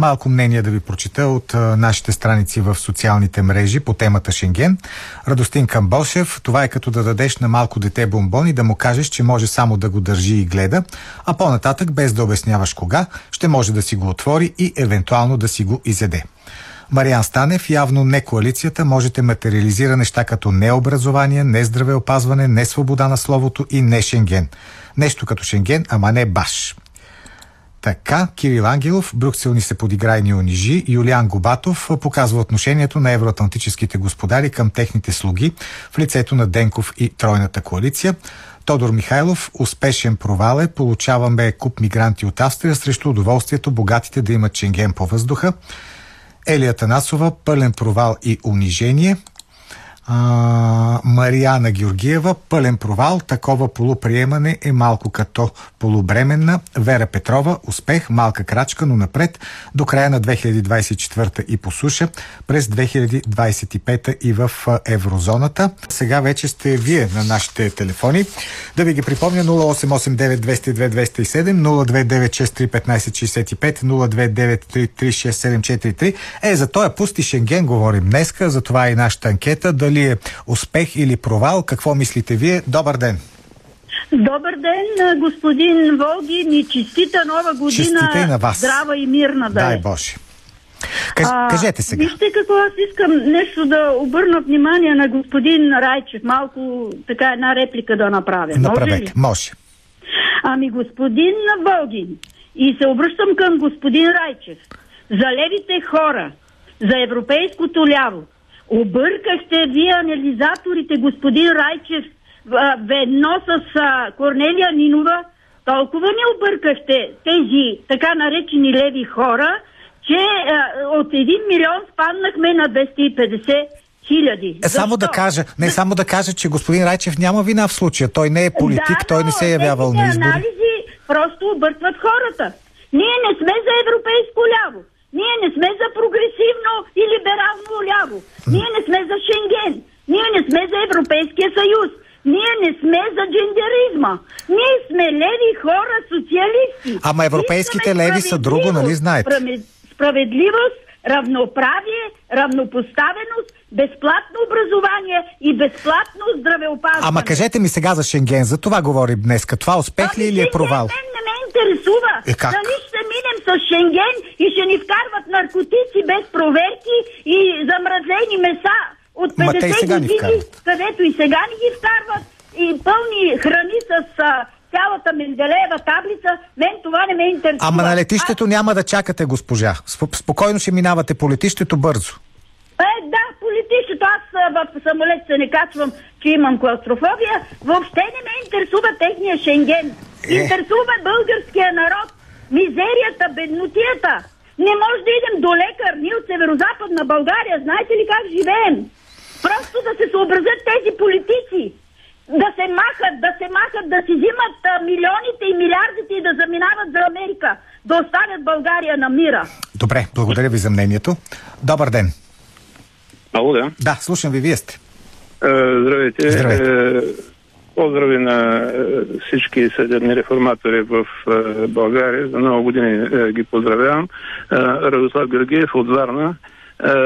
Малко мнение да ви прочита от нашите страници в социалните мрежи по темата Шенген. Радостин Камбошев, това е като да дадеш на малко дете бомбон и да му кажеш, че може само да го държи и гледа, а по-нататък, без да обясняваш кога, ще може да си го отвори и евентуално да си го изеде. Мариан Станев, явно не коалицията, можете материализира неща като необразование, не здравеопазване, не свобода на словото и не Шенген. Нещо като Шенген, ама не баш. Така, Кирил Ангелов, Брюксел ни се подигра и ни унижи. Юлиан Губатов показва отношението на евроатлантическите господари към техните слуги в лицето на Денков и Тройната коалиция. Тодор Михайлов, успешен провал е, получаваме куп мигранти от Австрия срещу удоволствието богатите да имат ченген по въздуха. Елия Танасова, пълен провал и унижение. А, Мариана Георгиева, пълен провал, такова полуприемане е малко като полубременна. Вера Петрова, успех, малка крачка, но напред до края на 2024 и по суша, през 2025 и в еврозоната. Сега вече сте вие на нашите телефони. Да ви ги припомня 0889 202 207 029631565 029336743. Е, за този пусти Шенген говорим днеска, за това и нашата анкета. Дали е успех или провал? Какво мислите вие? Добър ден! Добър ден, господин Волги, ни честита нова година. И на вас. Здрава и мирна да Дай е. Боже. Каж, а, кажете сега. Вижте какво аз искам нещо да обърна внимание на господин Райчев. Малко така една реплика да направя. Направете, Може ли? може. Ами господин Волгин, и се обръщам към господин Райчев. За левите хора, за европейското ляво, объркахте вие анализаторите, господин Райчев, ведно с а, Корнелия Нинова, толкова не объркахте тези така наречени леви хора, че а, от 1 милион спаднахме на 250 хиляди. Е, само да кажа, не само да кажа, че господин Райчев няма вина в случая. Той не е политик, да, той не се е явявал на избори. анализи просто объркват хората. Ние не сме за европейско ляво. Ние не сме за прогресивно и либерално ляво. Ние не сме за Шенген. Ние не сме за Европейския съюз. Ние не сме за джендеризма. Ние сме леви хора, социалисти. Ама европейските леви са друго, нали знаете? справед- Справедливост, равноправие, равнопоставеност, безплатно образование и безплатно здравеопазване. Ама кажете ми сега за Шенген, за това говорим днес. Това успех ли Ами или е провал? Мен не ме интересува. Е, как? Дали ще минем с Шенген и ще ни вкарват наркотици без проверки и замразени меса от Ма те и 50 сега ни години, където и сега ни ги вкарват и пълни храни с а, цялата Менделеева таблица. Мен това не ме интересува. Ама на летището няма да чакате, госпожа. Сп- Спокойно ще минавате по летището бързо. Е, да, политичето. Аз в самолет се не качвам, че имам клаустрофобия. Въобще не ме интересува техния Шенген. Е. Интересува българския народ. Мизерията, беднотията. Не може да идем до лекар. Ние от северо-западна България. Знаете ли как живеем? Просто да се съобразят тези политици. Да се махат, да се махат, да си взимат милионите и милиардите и да заминават за Америка. Да оставят България на мира. Добре, благодаря ви за мнението. Добър ден. Ало, да. Да, слушам ви, вие сте. Е, Здравейте. Здравейте. Е, Поздрави на е, всички съдебни реформатори в България. За много години ги поздравявам. Радослав Георгиев от Варна.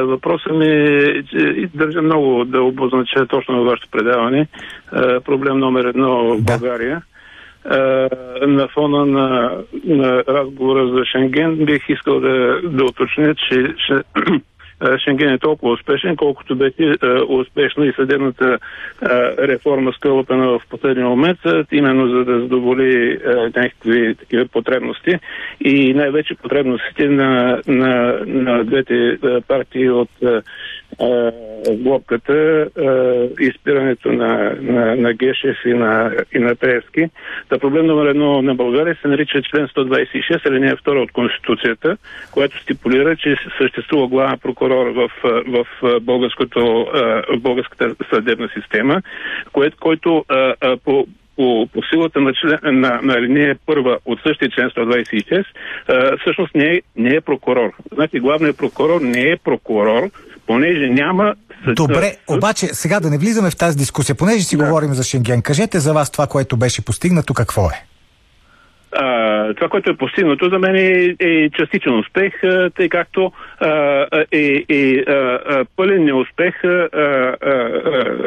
Въпросът ми е, че и държа много да обознача точно във вашето предаване. Проблем номер едно в Да. България. Е, на фона на, на разговора за Шенген бих искал да, да уточня, че, че Шенген е толкова успешен, колкото беше е, успешна и съдебната е, реформа скълъпена в последния момент, е, именно за да задоволи е, някакви такива потребности и най-вече потребностите на, на, на двете е, партии от е, глобката, изпирането на, на, на Гешев и на, и на Тревски. Та проблем номер едно на България се нарича член 126, алинея 2 от Конституцията, която стипулира, че съществува главен прокурор в, в, българското, в българската съдебна система, което, който а, а, по по, по силата на, член, на, на линия първа от същия член 126, а, всъщност не е, не е прокурор. Значи главният прокурор не е прокурор, понеже няма... Добре, обаче сега да не влизаме в тази дискусия, понеже си говорим за Шенген. Кажете за вас това, което беше постигнато, какво е? А, това, което е постигнато за мен е, е частичен успех, а, тъй както е, е пълен неуспех а, а,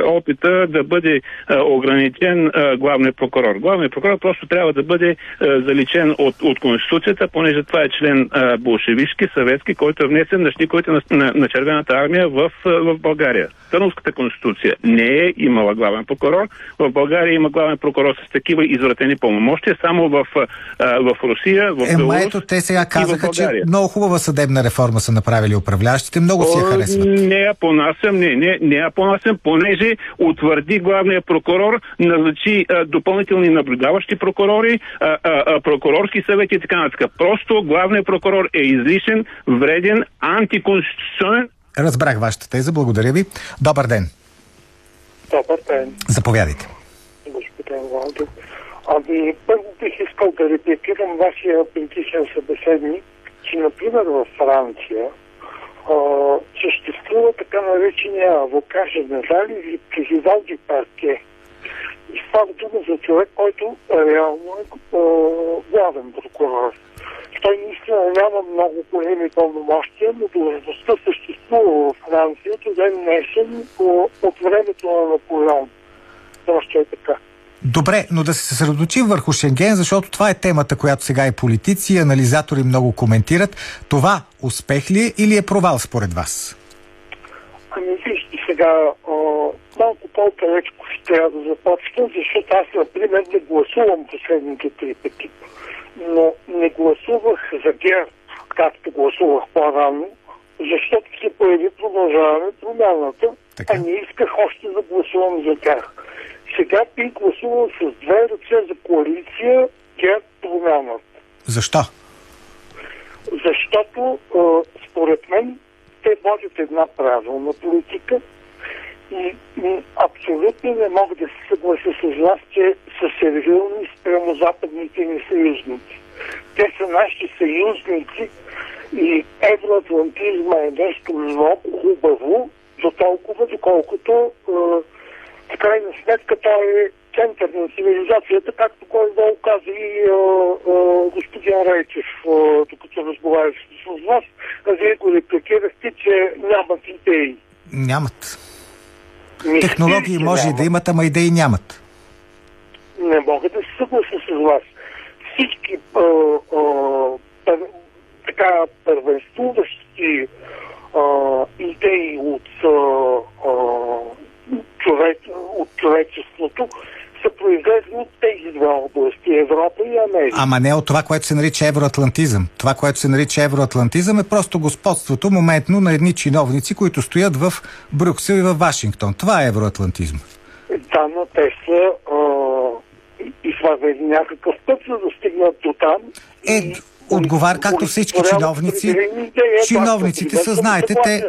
опита да бъде а, ограничен а, главният прокурор. Главният прокурор просто трябва да бъде а, заличен от, от Конституцията, понеже това е член а, болшевишки, съветски, който е внесен на щиковете на, на, на Червената армия в, в България. Търновската конституция не е имала главен прокурор. В България има главен прокурор с такива извратени пълномощия само в, в Русия, в Ема Беларус ето, те сега казаха, че много хубава съдебна реформа са направили управляващите, много си я харесват. Не я понасям, не, не, не я понасям, понеже утвърди главния прокурор, назначи а, допълнителни наблюдаващи прокурори, а, а, а, прокурорски съвети и така нататък. Просто главният прокурор е излишен, вреден, антиконституционен, Разбрах вашата теза, благодаря ви. Добър ден. Добър ден, Заповядайте. господин Валдо. Ами, първо бих искал да репликирам вашия предишен събеседник, че, например, във Франция а, съществува така наречения авокат женерал или президент ди парке. И става дума за човек, който реално е а, главен прокурор. Той наистина няма много големи пълномощия, но длъжността съществува в Франция до ден днешен по- от времето на Наполеон. Просто е така. Добре, но да се съсредоточим върху Шенген, защото това е темата, която сега и политици, и анализатори много коментират. Това успех ли е или е провал според вас? Ами вижте сега, а, малко по-далечко ще трябва да започна, защото аз, например, не гласувам последните три пъти. Но не гласувах за ГЕРБ, както гласувах по-рано, защото се появи продължаване промяната, Така. а не исках още да гласувам за тях. Сега би гласувал с две ръце за коалиция ГЕРБ промяната. Защо? Защото а, според мен те водят една правилна политика и, и абсолютно не мога да се съглася с вас, че са сервилни спрямо западните ни съюзници. Те са наши съюзници и евроатлантизма е нещо много хубаво, до толкова, доколкото а, в крайна сметка той е център на цивилизацията, както кой долу каза и а, а, господин Райчев, а, докато разговаряше с вас, а вие го репликирахте, че нямат идеи. Нямат. Технологии може нямат. да имат, ама идеи нямат. Не мога да се съглася с вас. Всички а, а, пър, така първенствуващи а, идеи от, а, а, човек, от човечеството са произлезли от тези две области Европа и Америка. Ама не от това, което се нарича евроатлантизъм. Това, което се нарича евроатлантизъм е просто господството моментно на едни чиновници, които стоят в Брюксел и в Вашингтон. Това е евроатлантизъм. Да, но те са а, извадили някакъв път, за да стигнат до там. Е, отговар, както всички чиновници. Чиновниците са, знаете, те-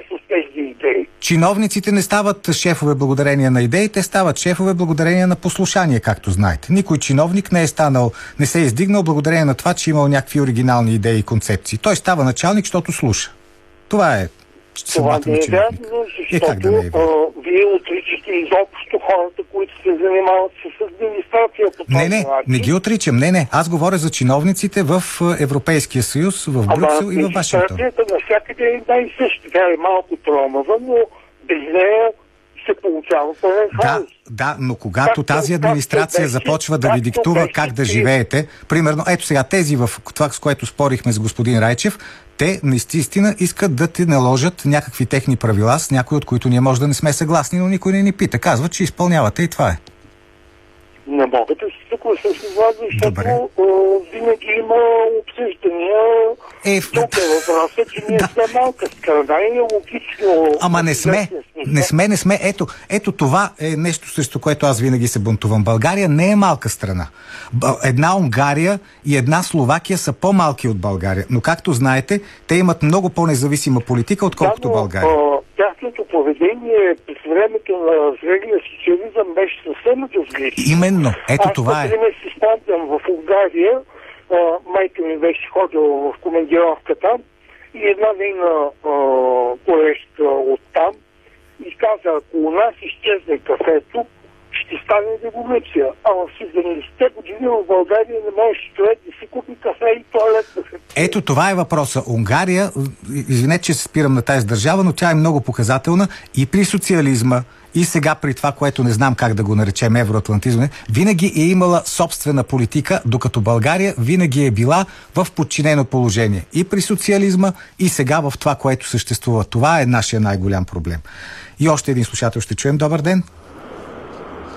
идеи. Чиновниците не стават шефове благодарение на идеи, те стават шефове благодарение на послушание, както знаете. Никой чиновник не е станал, не се е издигнал благодарение на това, че е имал някакви оригинални идеи и концепции. Той става началник, защото слуша. Това е Това не е вярно, Е, да не е защото вярно? а, вие отричате изобщо хората, които се занимават с администрация по този Не, не, начин. не ги отричам. Не, не. Аз говоря за чиновниците в е, Европейския съюз, в Брюксел и в Вашингтон. администрацията навсякъде е една и съща. Тя е малко тромава, но без нея се получава пълен Да, хаос. да, но когато Както- тази администрация както започва да ви диктува как да живеете, примерно, ето сега тези в това, с което спорихме с господин Райчев, те наистина искат да ти наложат някакви техни правила, с някои от които ние може да не сме съгласни, но никой не ни пита. Казват, че изпълнявате и това е. Не мога да се съглася с вас, защото а, винаги има обсъждания. Е, в- Тук е въпросът, че ние Да. сме малка страна и е логично. Ама не сме, не сме, не сме. Ето, ето това е нещо, срещу което аз винаги се бунтувам. България не е малка страна. Една Унгария и една Словакия са по-малки от България. Но както знаете, те имат много по-независима политика, отколкото Да, но, България. Тяхното поведение през времето на зрелия социализъм беше съвсем различно. Именно. Ето Аз, това е. например, си спомням в Унгария, а, майка ми беше ходила в командировка там и една нейна колежка от там и каза, ако у нас изчезне кафето, ще стане революция. А в 70-те години в България не можеше човек да си купи кафе и туалет Ето това е въпроса. Унгария, извинете, че се спирам на тази държава, но тя е много показателна и при социализма, и сега при това, което не знам как да го наречем евроатлантизъм, винаги е имала собствена политика, докато България винаги е била в подчинено положение. И при социализма, и сега в това, което съществува. Това е нашия най-голям проблем. И още един слушател ще чуем. Добър ден.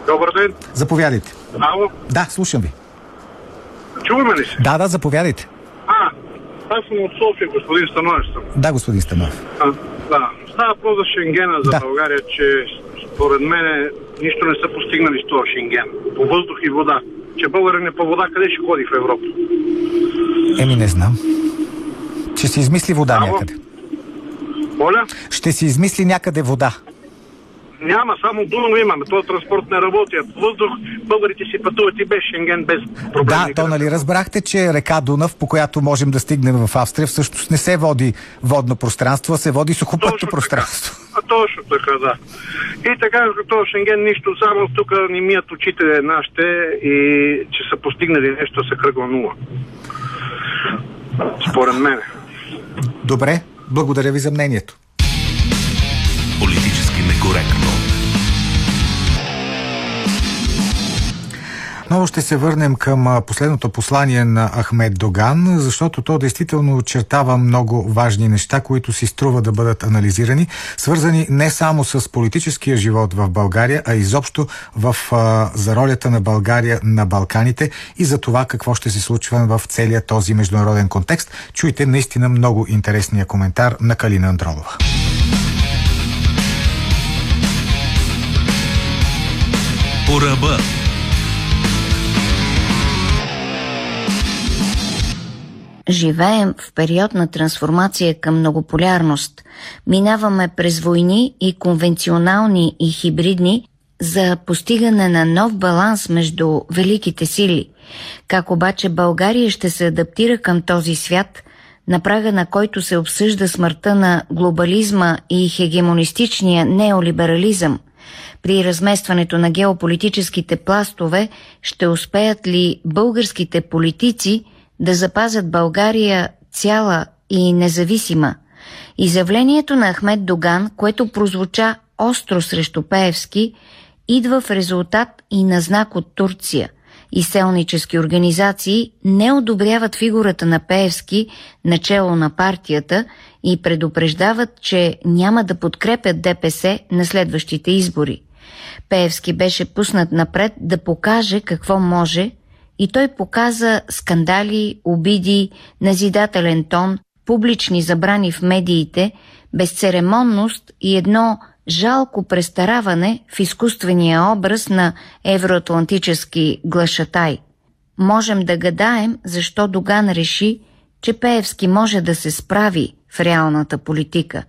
Добър ден. Заповядайте. Ало, Да, слушам ви. чуваме ли се? Да, да, заповядайте. А, аз съм от София, господин Становищ съм. Да, господин Станов. А, да, става въпрос за Шенгена за Да. България, че според мен нищо не са постигнали с този Шенген. По въздух и вода. Че българин не по вода, къде ще ходи в Европа? Еми, не знам. Ще се измисли вода Ало? някъде. Моля? Ще се измисли някъде вода. Няма, само Дунав имаме. Този транспорт не работи. Въздух българите си пътуват и без Шенген, без проблеми. Да, то нали разбрахте, че река Дунав, по която можем да стигнем в Австрия, всъщност не се води водно пространство, а се води сухопътно Точно пространство. А точно така, да. И така, като Шенген нищо, само тук ни мият очите нашите и че са постигнали нещо са кръгла нула. Според мен. Добре, благодаря ви за мнението. Политически некоректно. Отново ще се върнем към последното послание на Ахмед Доган, защото то действително очертава много важни неща, които си струва да бъдат анализирани, свързани не само с политическия живот в България, а изобщо в, а, за ролята на България на Балканите и за това какво ще се случва в целия този международен контекст. Чуйте наистина много интересния коментар на Калина Андролова. По ръба. Живеем в период на трансформация към многополярност. Минаваме през войни и конвенционални и хибридни за постигане на нов баланс между великите сили. Как обаче България ще се адаптира към този свят, на прага на който се обсъжда смъртта на глобализма и хегемонистичния неолиберализъм – при разместването на геополитическите пластове ще успеят ли българските политици да запазят България цяла и независима? Изявлението на Ахмед Доган, което прозвуча остро срещу Пеевски, идва в резултат и на знак от Турция. Изселнически организации не одобряват фигурата на Пеевски начало на партията и предупреждават, че няма да подкрепят ДПС на следващите избори. Пеевски беше пуснат напред да покаже какво може и той показа скандали, обиди, назидателен тон, публични забрани в медиите, безцеремонност и едно жалко престараване в изкуствения образ на евроатлантически глашатай. Можем да гадаем защо Доган реши, че Пеевски може да се справи в реалната политика.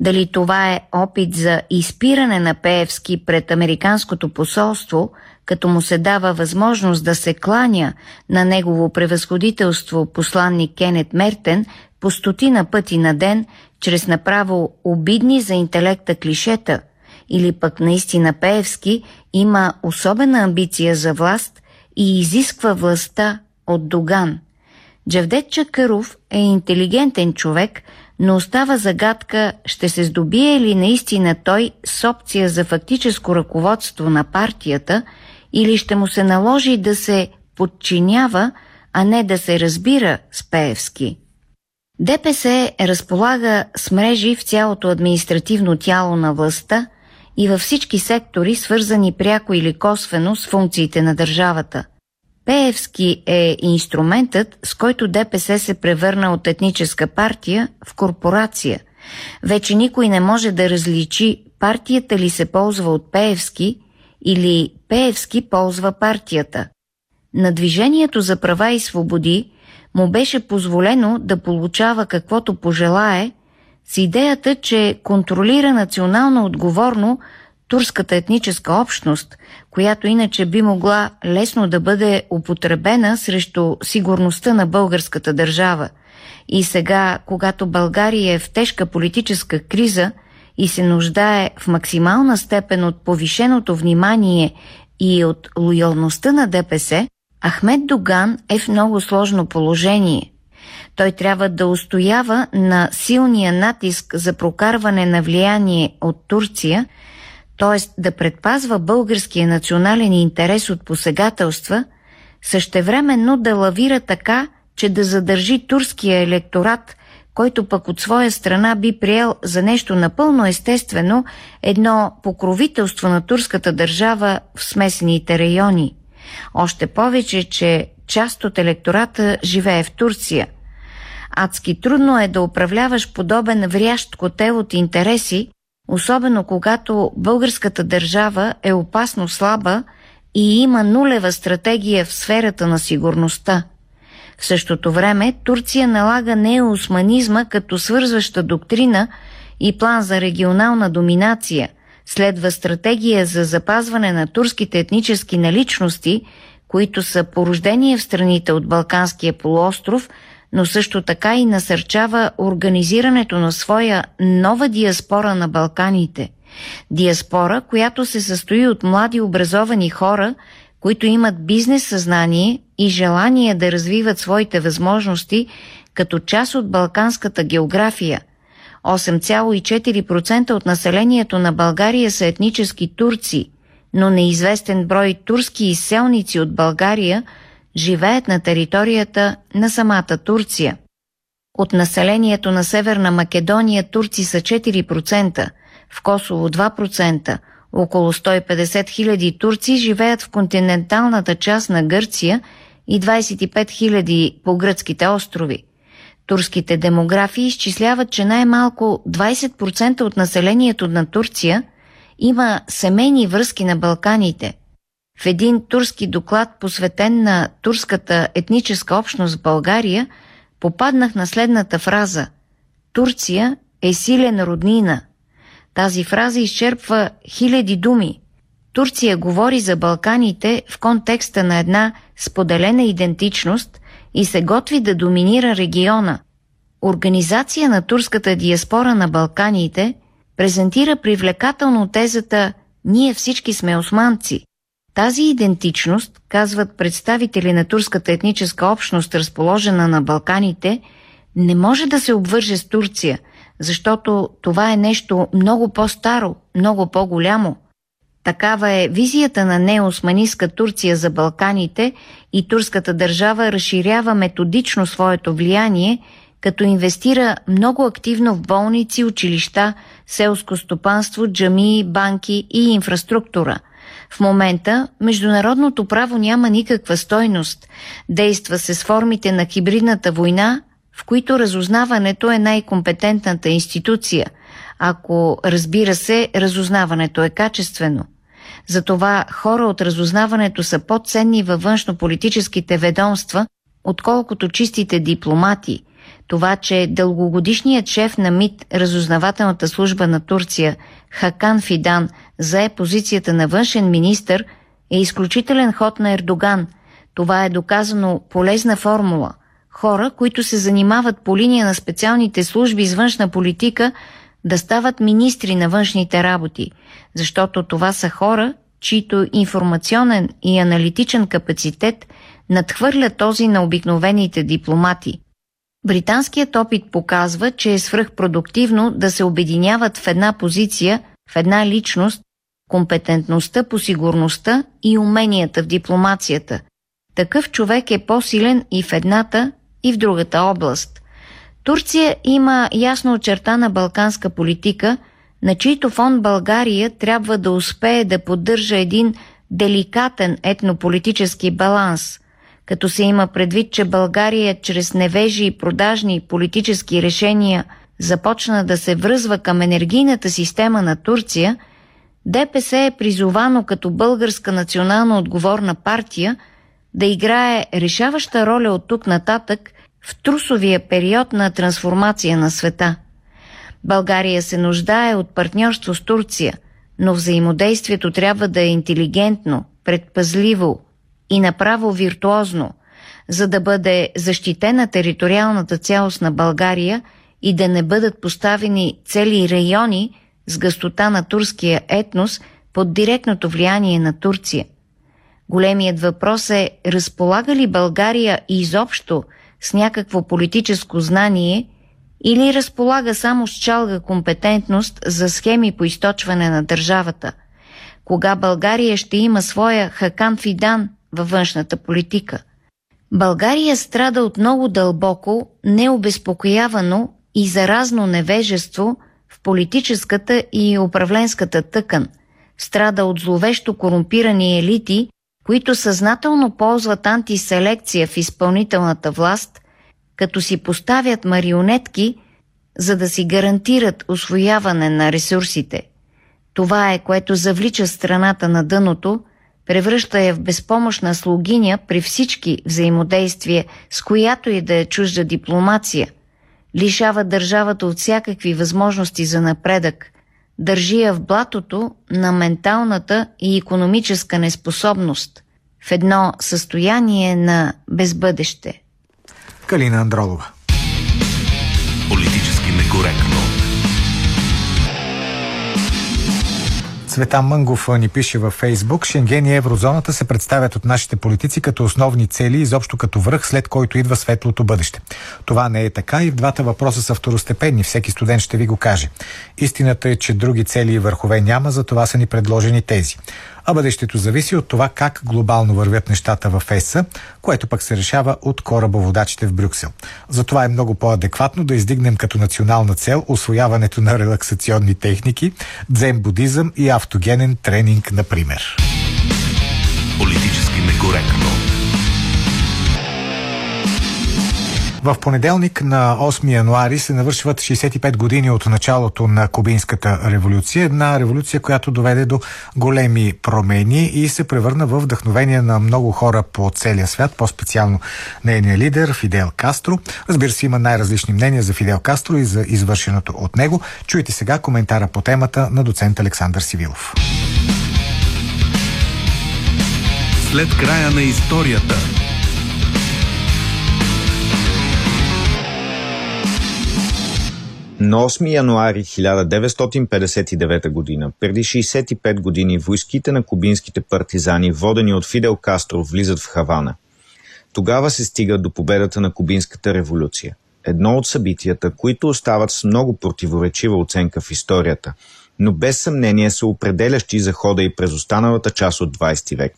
Дали това е опит за изпиране на Пеевски пред Американското посолство, като му се дава възможност да се кланя на негово превъзходителство посланник Кенет Мертен по стотина пъти на ден, чрез направо обидни за интелекта клишета, или пък наистина Пеевски има особена амбиция за власт и изисква властта от Доган. Джавдет Чакъров е интелигентен човек, но остава загадка ще се здобие ли наистина той с опция за фактическо ръководство на партията или ще му се наложи да се подчинява, а не да се разбира с Пеевски. ДПС разполага с мрежи в цялото административно тяло на властта и във всички сектори, свързани пряко или косвено с функциите на държавата. Пеевски е инструментът, с който ДПС се превърна от етническа партия в корпорация. Вече никой не може да различи партията ли се ползва от Пеевски или Пеевски ползва партията. На Движението за права и свободи му беше позволено да получава каквото пожелае, с идеята, че контролира национално отговорно турската етническа общност, която иначе би могла лесно да бъде употребена срещу сигурността на българската държава. И сега, когато България е в тежка политическа криза и се нуждае в максимална степен от повишеното внимание и от лоялността на ДПС, Ахмед Доган е в много сложно положение. Той трябва да устоява на силния натиск за прокарване на влияние от Турция, т.е. да предпазва българския национален интерес от посегателства, същевременно да лавира така, че да задържи турския електорат, който пък от своя страна би приел за нещо напълно естествено едно покровителство на турската държава в смесените райони – още повече, че част от електората живее в Турция. Адски трудно е да управляваш подобен врящ котел от интереси, особено когато българската държава е опасно слаба и има нулева стратегия в сферата на сигурността. В същото време Турция налага неосманизма като свързваща доктрина и план за регионална доминация, Следва стратегия за запазване на турските етнически наличности, които са порождение в страните от Балканския полуостров, но също така и насърчава организирането на своя нова диаспора на Балканите. Диаспора, която се състои от млади образовани хора, които имат бизнес съзнание и желание да развиват своите възможности като част от балканската география. 8,4% от населението на България са етнически турци, но неизвестен брой турски изселници от България живеят на територията на самата Турция. От населението на Северна Македония турци са 4%, в Косово 2%, около 150 хиляди турци живеят в континенталната част на Гърция и 25 хиляди по гръцките острови. Турските демографи изчисляват, че най-малко 20% от населението на Турция има семейни връзки на Балканите. В един турски доклад, посветен на турската етническа общност в България, попаднах на следната фраза «Турция е силен роднина». Тази фраза изчерпва хиляди думи. Турция говори за Балканите в контекста на една споделена идентичност и се готви да доминира региона. Организация на турската диаспора на Балканите презентира привлекателно тезата «Ние всички сме османци». Тази идентичност, казват представители на турската етническа общност, разположена на Балканите, не може да се обвърже с Турция – защото това е нещо много по-старо, много по-голямо. Такава е визията на неосманистка Турция за Балканите и турската държава разширява методично своето влияние, като инвестира много активно в болници, училища, селско стопанство, джамии, банки и инфраструктура. В момента международното право няма никаква стойност. Действа се с формите на хибридната война – в които разузнаването е най-компетентната институция, ако, разбира се, разузнаването е качествено. Затова хора от разузнаването са по-ценни във външно-политическите ведомства, отколкото чистите дипломати. Това, че дългогодишният шеф на МИД, разузнавателната служба на Турция, Хакан Фидан, зае позицията на външен министр, е изключителен ход на Ердоган. Това е доказано полезна формула – хора, които се занимават по линия на специалните служби из външна политика, да стават министри на външните работи, защото това са хора, чието информационен и аналитичен капацитет надхвърля този на обикновените дипломати. Британският опит показва, че е свръхпродуктивно да се обединяват в една позиция, в една личност, компетентността по сигурността и уменията в дипломацията. Такъв човек е по-силен и в едната, и в другата област. Турция има ясно очертана балканска политика, на чийто фон България трябва да успее да поддържа един деликатен етнополитически баланс, като се има предвид, че България чрез невежи и продажни политически решения започна да се връзва към енергийната система на Турция, ДПС е призовано като българска национално отговорна партия да играе решаваща роля от тук нататък в трусовия период на трансформация на света. България се нуждае от партньорство с Турция, но взаимодействието трябва да е интелигентно, предпазливо и направо виртуозно, за да бъде защитена териториалната цялост на България и да не бъдат поставени цели райони с гъстота на турския етнос под директното влияние на Турция. Големият въпрос е, разполага ли България изобщо с някакво политическо знание или разполага само с чалга компетентност за схеми по източване на държавата. Кога България ще има своя Хакан Фидан във външната политика? България страда от много дълбоко, необезпокоявано и заразно невежество в политическата и управленската тъкан. Страда от зловещо корумпирани елити, които съзнателно ползват антиселекция в изпълнителната власт, като си поставят марионетки, за да си гарантират освояване на ресурсите. Това е, което завлича страната на дъното, превръща я в безпомощна слугиня при всички взаимодействия, с която и да е чужда дипломация, лишава държавата от всякакви възможности за напредък, държи я в блатото на менталната и економическа неспособност, в едно състояние на безбъдеще. Калина Андролова. Политически некоректно. Цветан Мънгов ни пише във Фейсбук. Шенген и еврозоната се представят от нашите политици като основни цели, изобщо като връх, след който идва светлото бъдеще. Това не е така и в двата въпроса са второстепенни. Всеки студент ще ви го каже. Истината е, че други цели и върхове няма, за това са ни предложени тези а бъдещето зависи от това как глобално вървят нещата в ЕСА, което пък се решава от корабоводачите в Брюксел. Затова е много по-адекватно да издигнем като национална цел освояването на релаксационни техники, дзен будизъм и автогенен тренинг, например. Политически некоректно. В понеделник на 8 януари се навършват 65 години от началото на Кубинската революция. Една революция, която доведе до големи промени и се превърна в вдъхновение на много хора по целия свят, по-специално нейния лидер Фидел Кастро. Разбира се, има най-различни мнения за Фидел Кастро и за извършеното от него. Чуйте сега коментара по темата на доцент Александър Сивилов. След края на историята На 8 януари 1959 г., преди 65 години, войските на кубинските партизани, водени от Фидел Кастро, влизат в Хавана. Тогава се стига до победата на Кубинската революция. Едно от събитията, които остават с много противоречива оценка в историята, но без съмнение са определящи за хода и през останалата част от 20 век.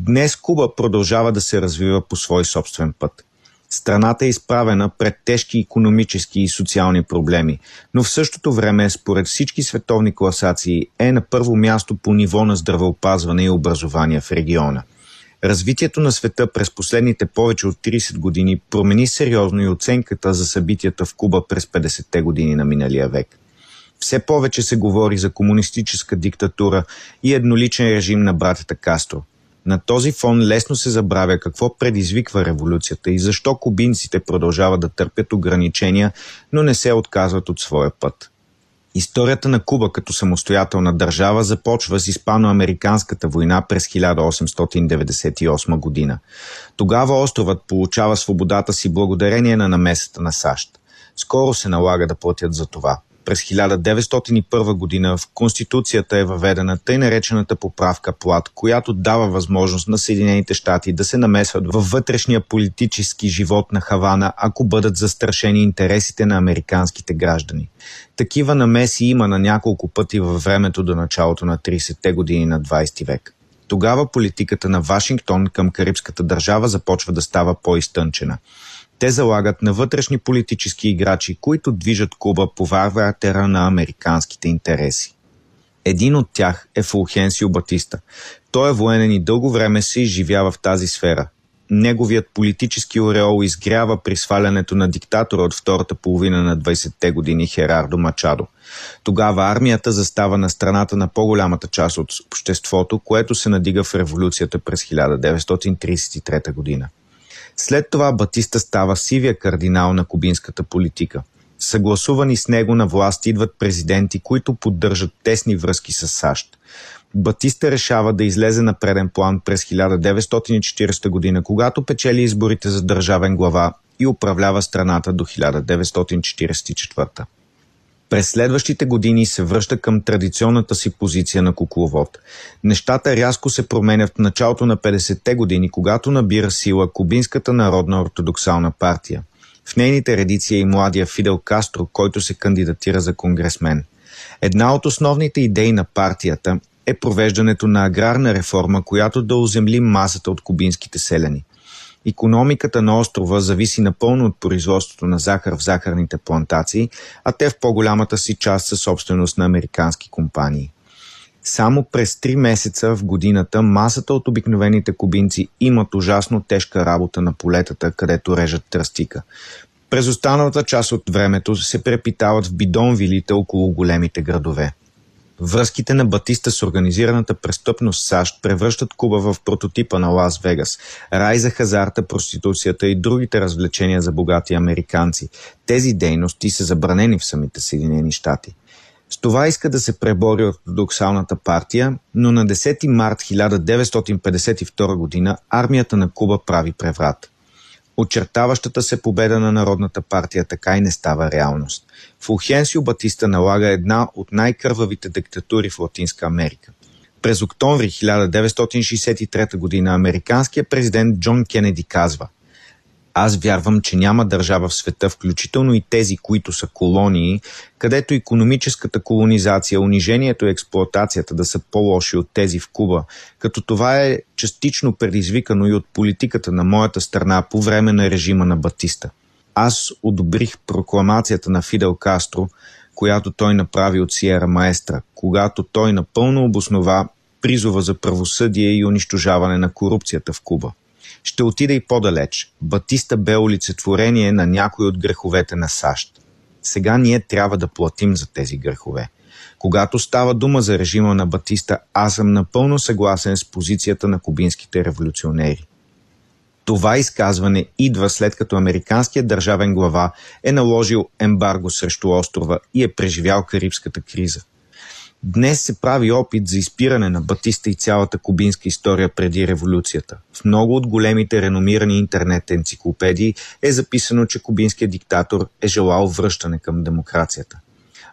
Днес Куба продължава да се развива по свой собствен път – Страната е изправена пред тежки економически и социални проблеми, но в същото време, според всички световни класации, е на първо място по ниво на здравеопазване и образование в региона. Развитието на света през последните повече от 30 години промени сериозно и оценката за събитията в Куба през 50-те години на миналия век. Все повече се говори за комунистическа диктатура и едноличен режим на братята Кастро – на този фон лесно се забравя какво предизвиква революцията и защо кубинците продължават да търпят ограничения, но не се отказват от своя път. Историята на Куба като самостоятелна държава започва с Испано-американската война през 1898 година. Тогава островът получава свободата си благодарение на намесата на САЩ. Скоро се налага да платят за това – през 1901 година в Конституцията е въведена тъй наречената поправка Плат, която дава възможност на Съединените щати да се намесват във вътрешния политически живот на Хавана, ако бъдат застрашени интересите на американските граждани. Такива намеси има на няколко пъти във времето до началото на 30-те години на 20 век. Тогава политиката на Вашингтон към карибската държава започва да става по-изтънчена. Те залагат на вътрешни политически играчи, които движат Куба по варватера на американските интереси. Един от тях е Фулхенсио Батиста. Той е военен и дълго време се изживява в тази сфера. Неговият политически ореол изгрява при свалянето на диктатора от втората половина на 20-те години Херардо Мачадо. Тогава армията застава на страната на по-голямата част от обществото, което се надига в революцията през 1933 година. След това Батиста става сивия кардинал на кубинската политика. Съгласувани с него на власт идват президенти, които поддържат тесни връзки с САЩ. Батиста решава да излезе на преден план през 1940 година, когато печели изборите за държавен глава и управлява страната до 1944. През следващите години се връща към традиционната си позиция на кукловод. Нещата рязко се променят в началото на 50-те години, когато набира сила Кубинската народна ортодоксална партия. В нейните редици е и младия Фидел Кастро, който се кандидатира за конгресмен. Една от основните идеи на партията е провеждането на аграрна реформа, която да оземли масата от кубинските селени – Икономиката на острова зависи напълно от производството на захар в захарните плантации, а те в по-голямата си част са собственост на американски компании. Само през 3 месеца в годината масата от обикновените кубинци имат ужасно тежка работа на полетата, където режат тръстика. През останалата част от времето се препитават в бидонвилите около големите градове. Връзките на Батиста с организираната престъпност САЩ превръщат Куба в прототипа на Лас Вегас. Рай за хазарта, проституцията и другите развлечения за богати американци. Тези дейности са забранени в самите Съединени щати. С това иска да се пребори ортодоксалната партия, но на 10 март 1952 година армията на Куба прави преврат. Очертаващата се победа на Народната партия така и не става реалност. Фулхенсио Батиста налага една от най-кървавите диктатури в Латинска Америка. През октомври 1963 г. американският президент Джон Кенеди казва аз вярвам, че няма държава в света, включително и тези, които са колонии, където економическата колонизация, унижението и експлоатацията да са по-лоши от тези в Куба, като това е частично предизвикано и от политиката на моята страна по време на режима на Батиста. Аз одобрих прокламацията на Фидел Кастро, която той направи от Сиера Маестра, когато той напълно обоснова призова за правосъдие и унищожаване на корупцията в Куба. Ще отида и по-далеч. Батиста бе олицетворение на някои от греховете на САЩ. Сега ние трябва да платим за тези грехове. Когато става дума за режима на Батиста, аз съм напълно съгласен с позицията на кубинските революционери. Това изказване идва след като американският държавен глава е наложил ембарго срещу острова и е преживял Карибската криза – Днес се прави опит за изпиране на Батиста и цялата кубинска история преди революцията. В много от големите реномирани интернет енциклопедии е записано, че кубинският диктатор е желал връщане към демокрацията.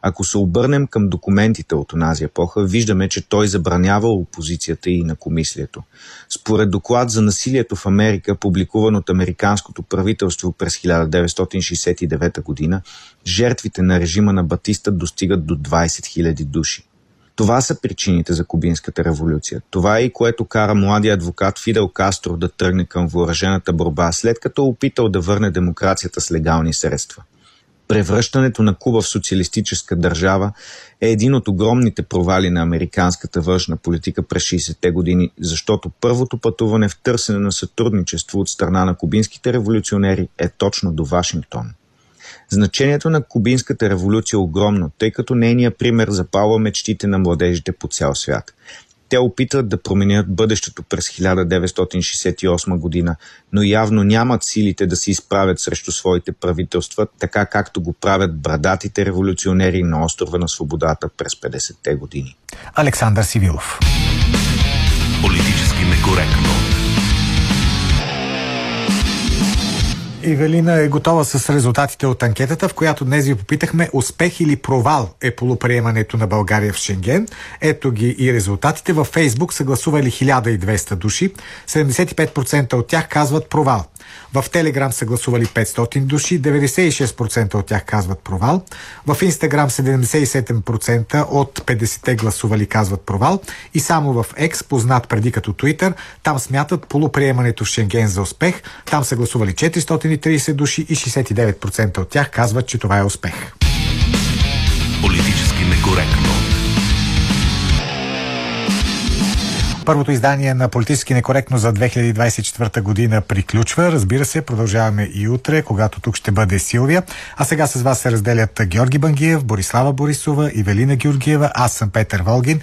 Ако се обърнем към документите от онази епоха, виждаме, че той забранява опозицията и инакомислието. Според доклад за насилието в Америка, публикуван от американското правителство през 1969 година, жертвите на режима на Батиста достигат до 20 000 души. Това са причините за кубинската революция. Това е и което кара младия адвокат Фидел Кастро да тръгне към въоръжената борба, след като е опитал да върне демокрацията с легални средства. Превръщането на Куба в социалистическа държава е един от огромните провали на американската външна политика през 60-те години, защото първото пътуване в търсене на сътрудничество от страна на кубинските революционери е точно до Вашингтон. Значението на кубинската революция е огромно, тъй като нейният пример запалва мечтите на младежите по цял свят. Те опитват да променят бъдещето през 1968 година, но явно нямат силите да се изправят срещу своите правителства, така както го правят брадатите революционери на острова на свободата през 50-те години. Александър Сивилов. Политически некоректно. Ивелина е готова с резултатите от анкетата, в която днес ви попитахме успех или провал е полуприемането на България в Шенген. Ето ги и резултатите. Във Фейсбук са гласували 1200 души. 75% от тях казват провал. В Телеграм са гласували 500 души, 96% от тях казват провал. В Инстаграм 77% от 50-те гласували казват провал. И само в Екс, познат преди като Twitter, там смятат полуприемането в Шенген за успех. Там са гласували 430 души и 69% от тях казват, че това е успех. Политически некоректно. Първото издание на Политически некоректно за 2024 година приключва. Разбира се, продължаваме и утре, когато тук ще бъде Силвия. А сега с вас се разделят Георги Бангиев, Борислава Борисова, Ивелина Георгиева, аз съм Петър Волгин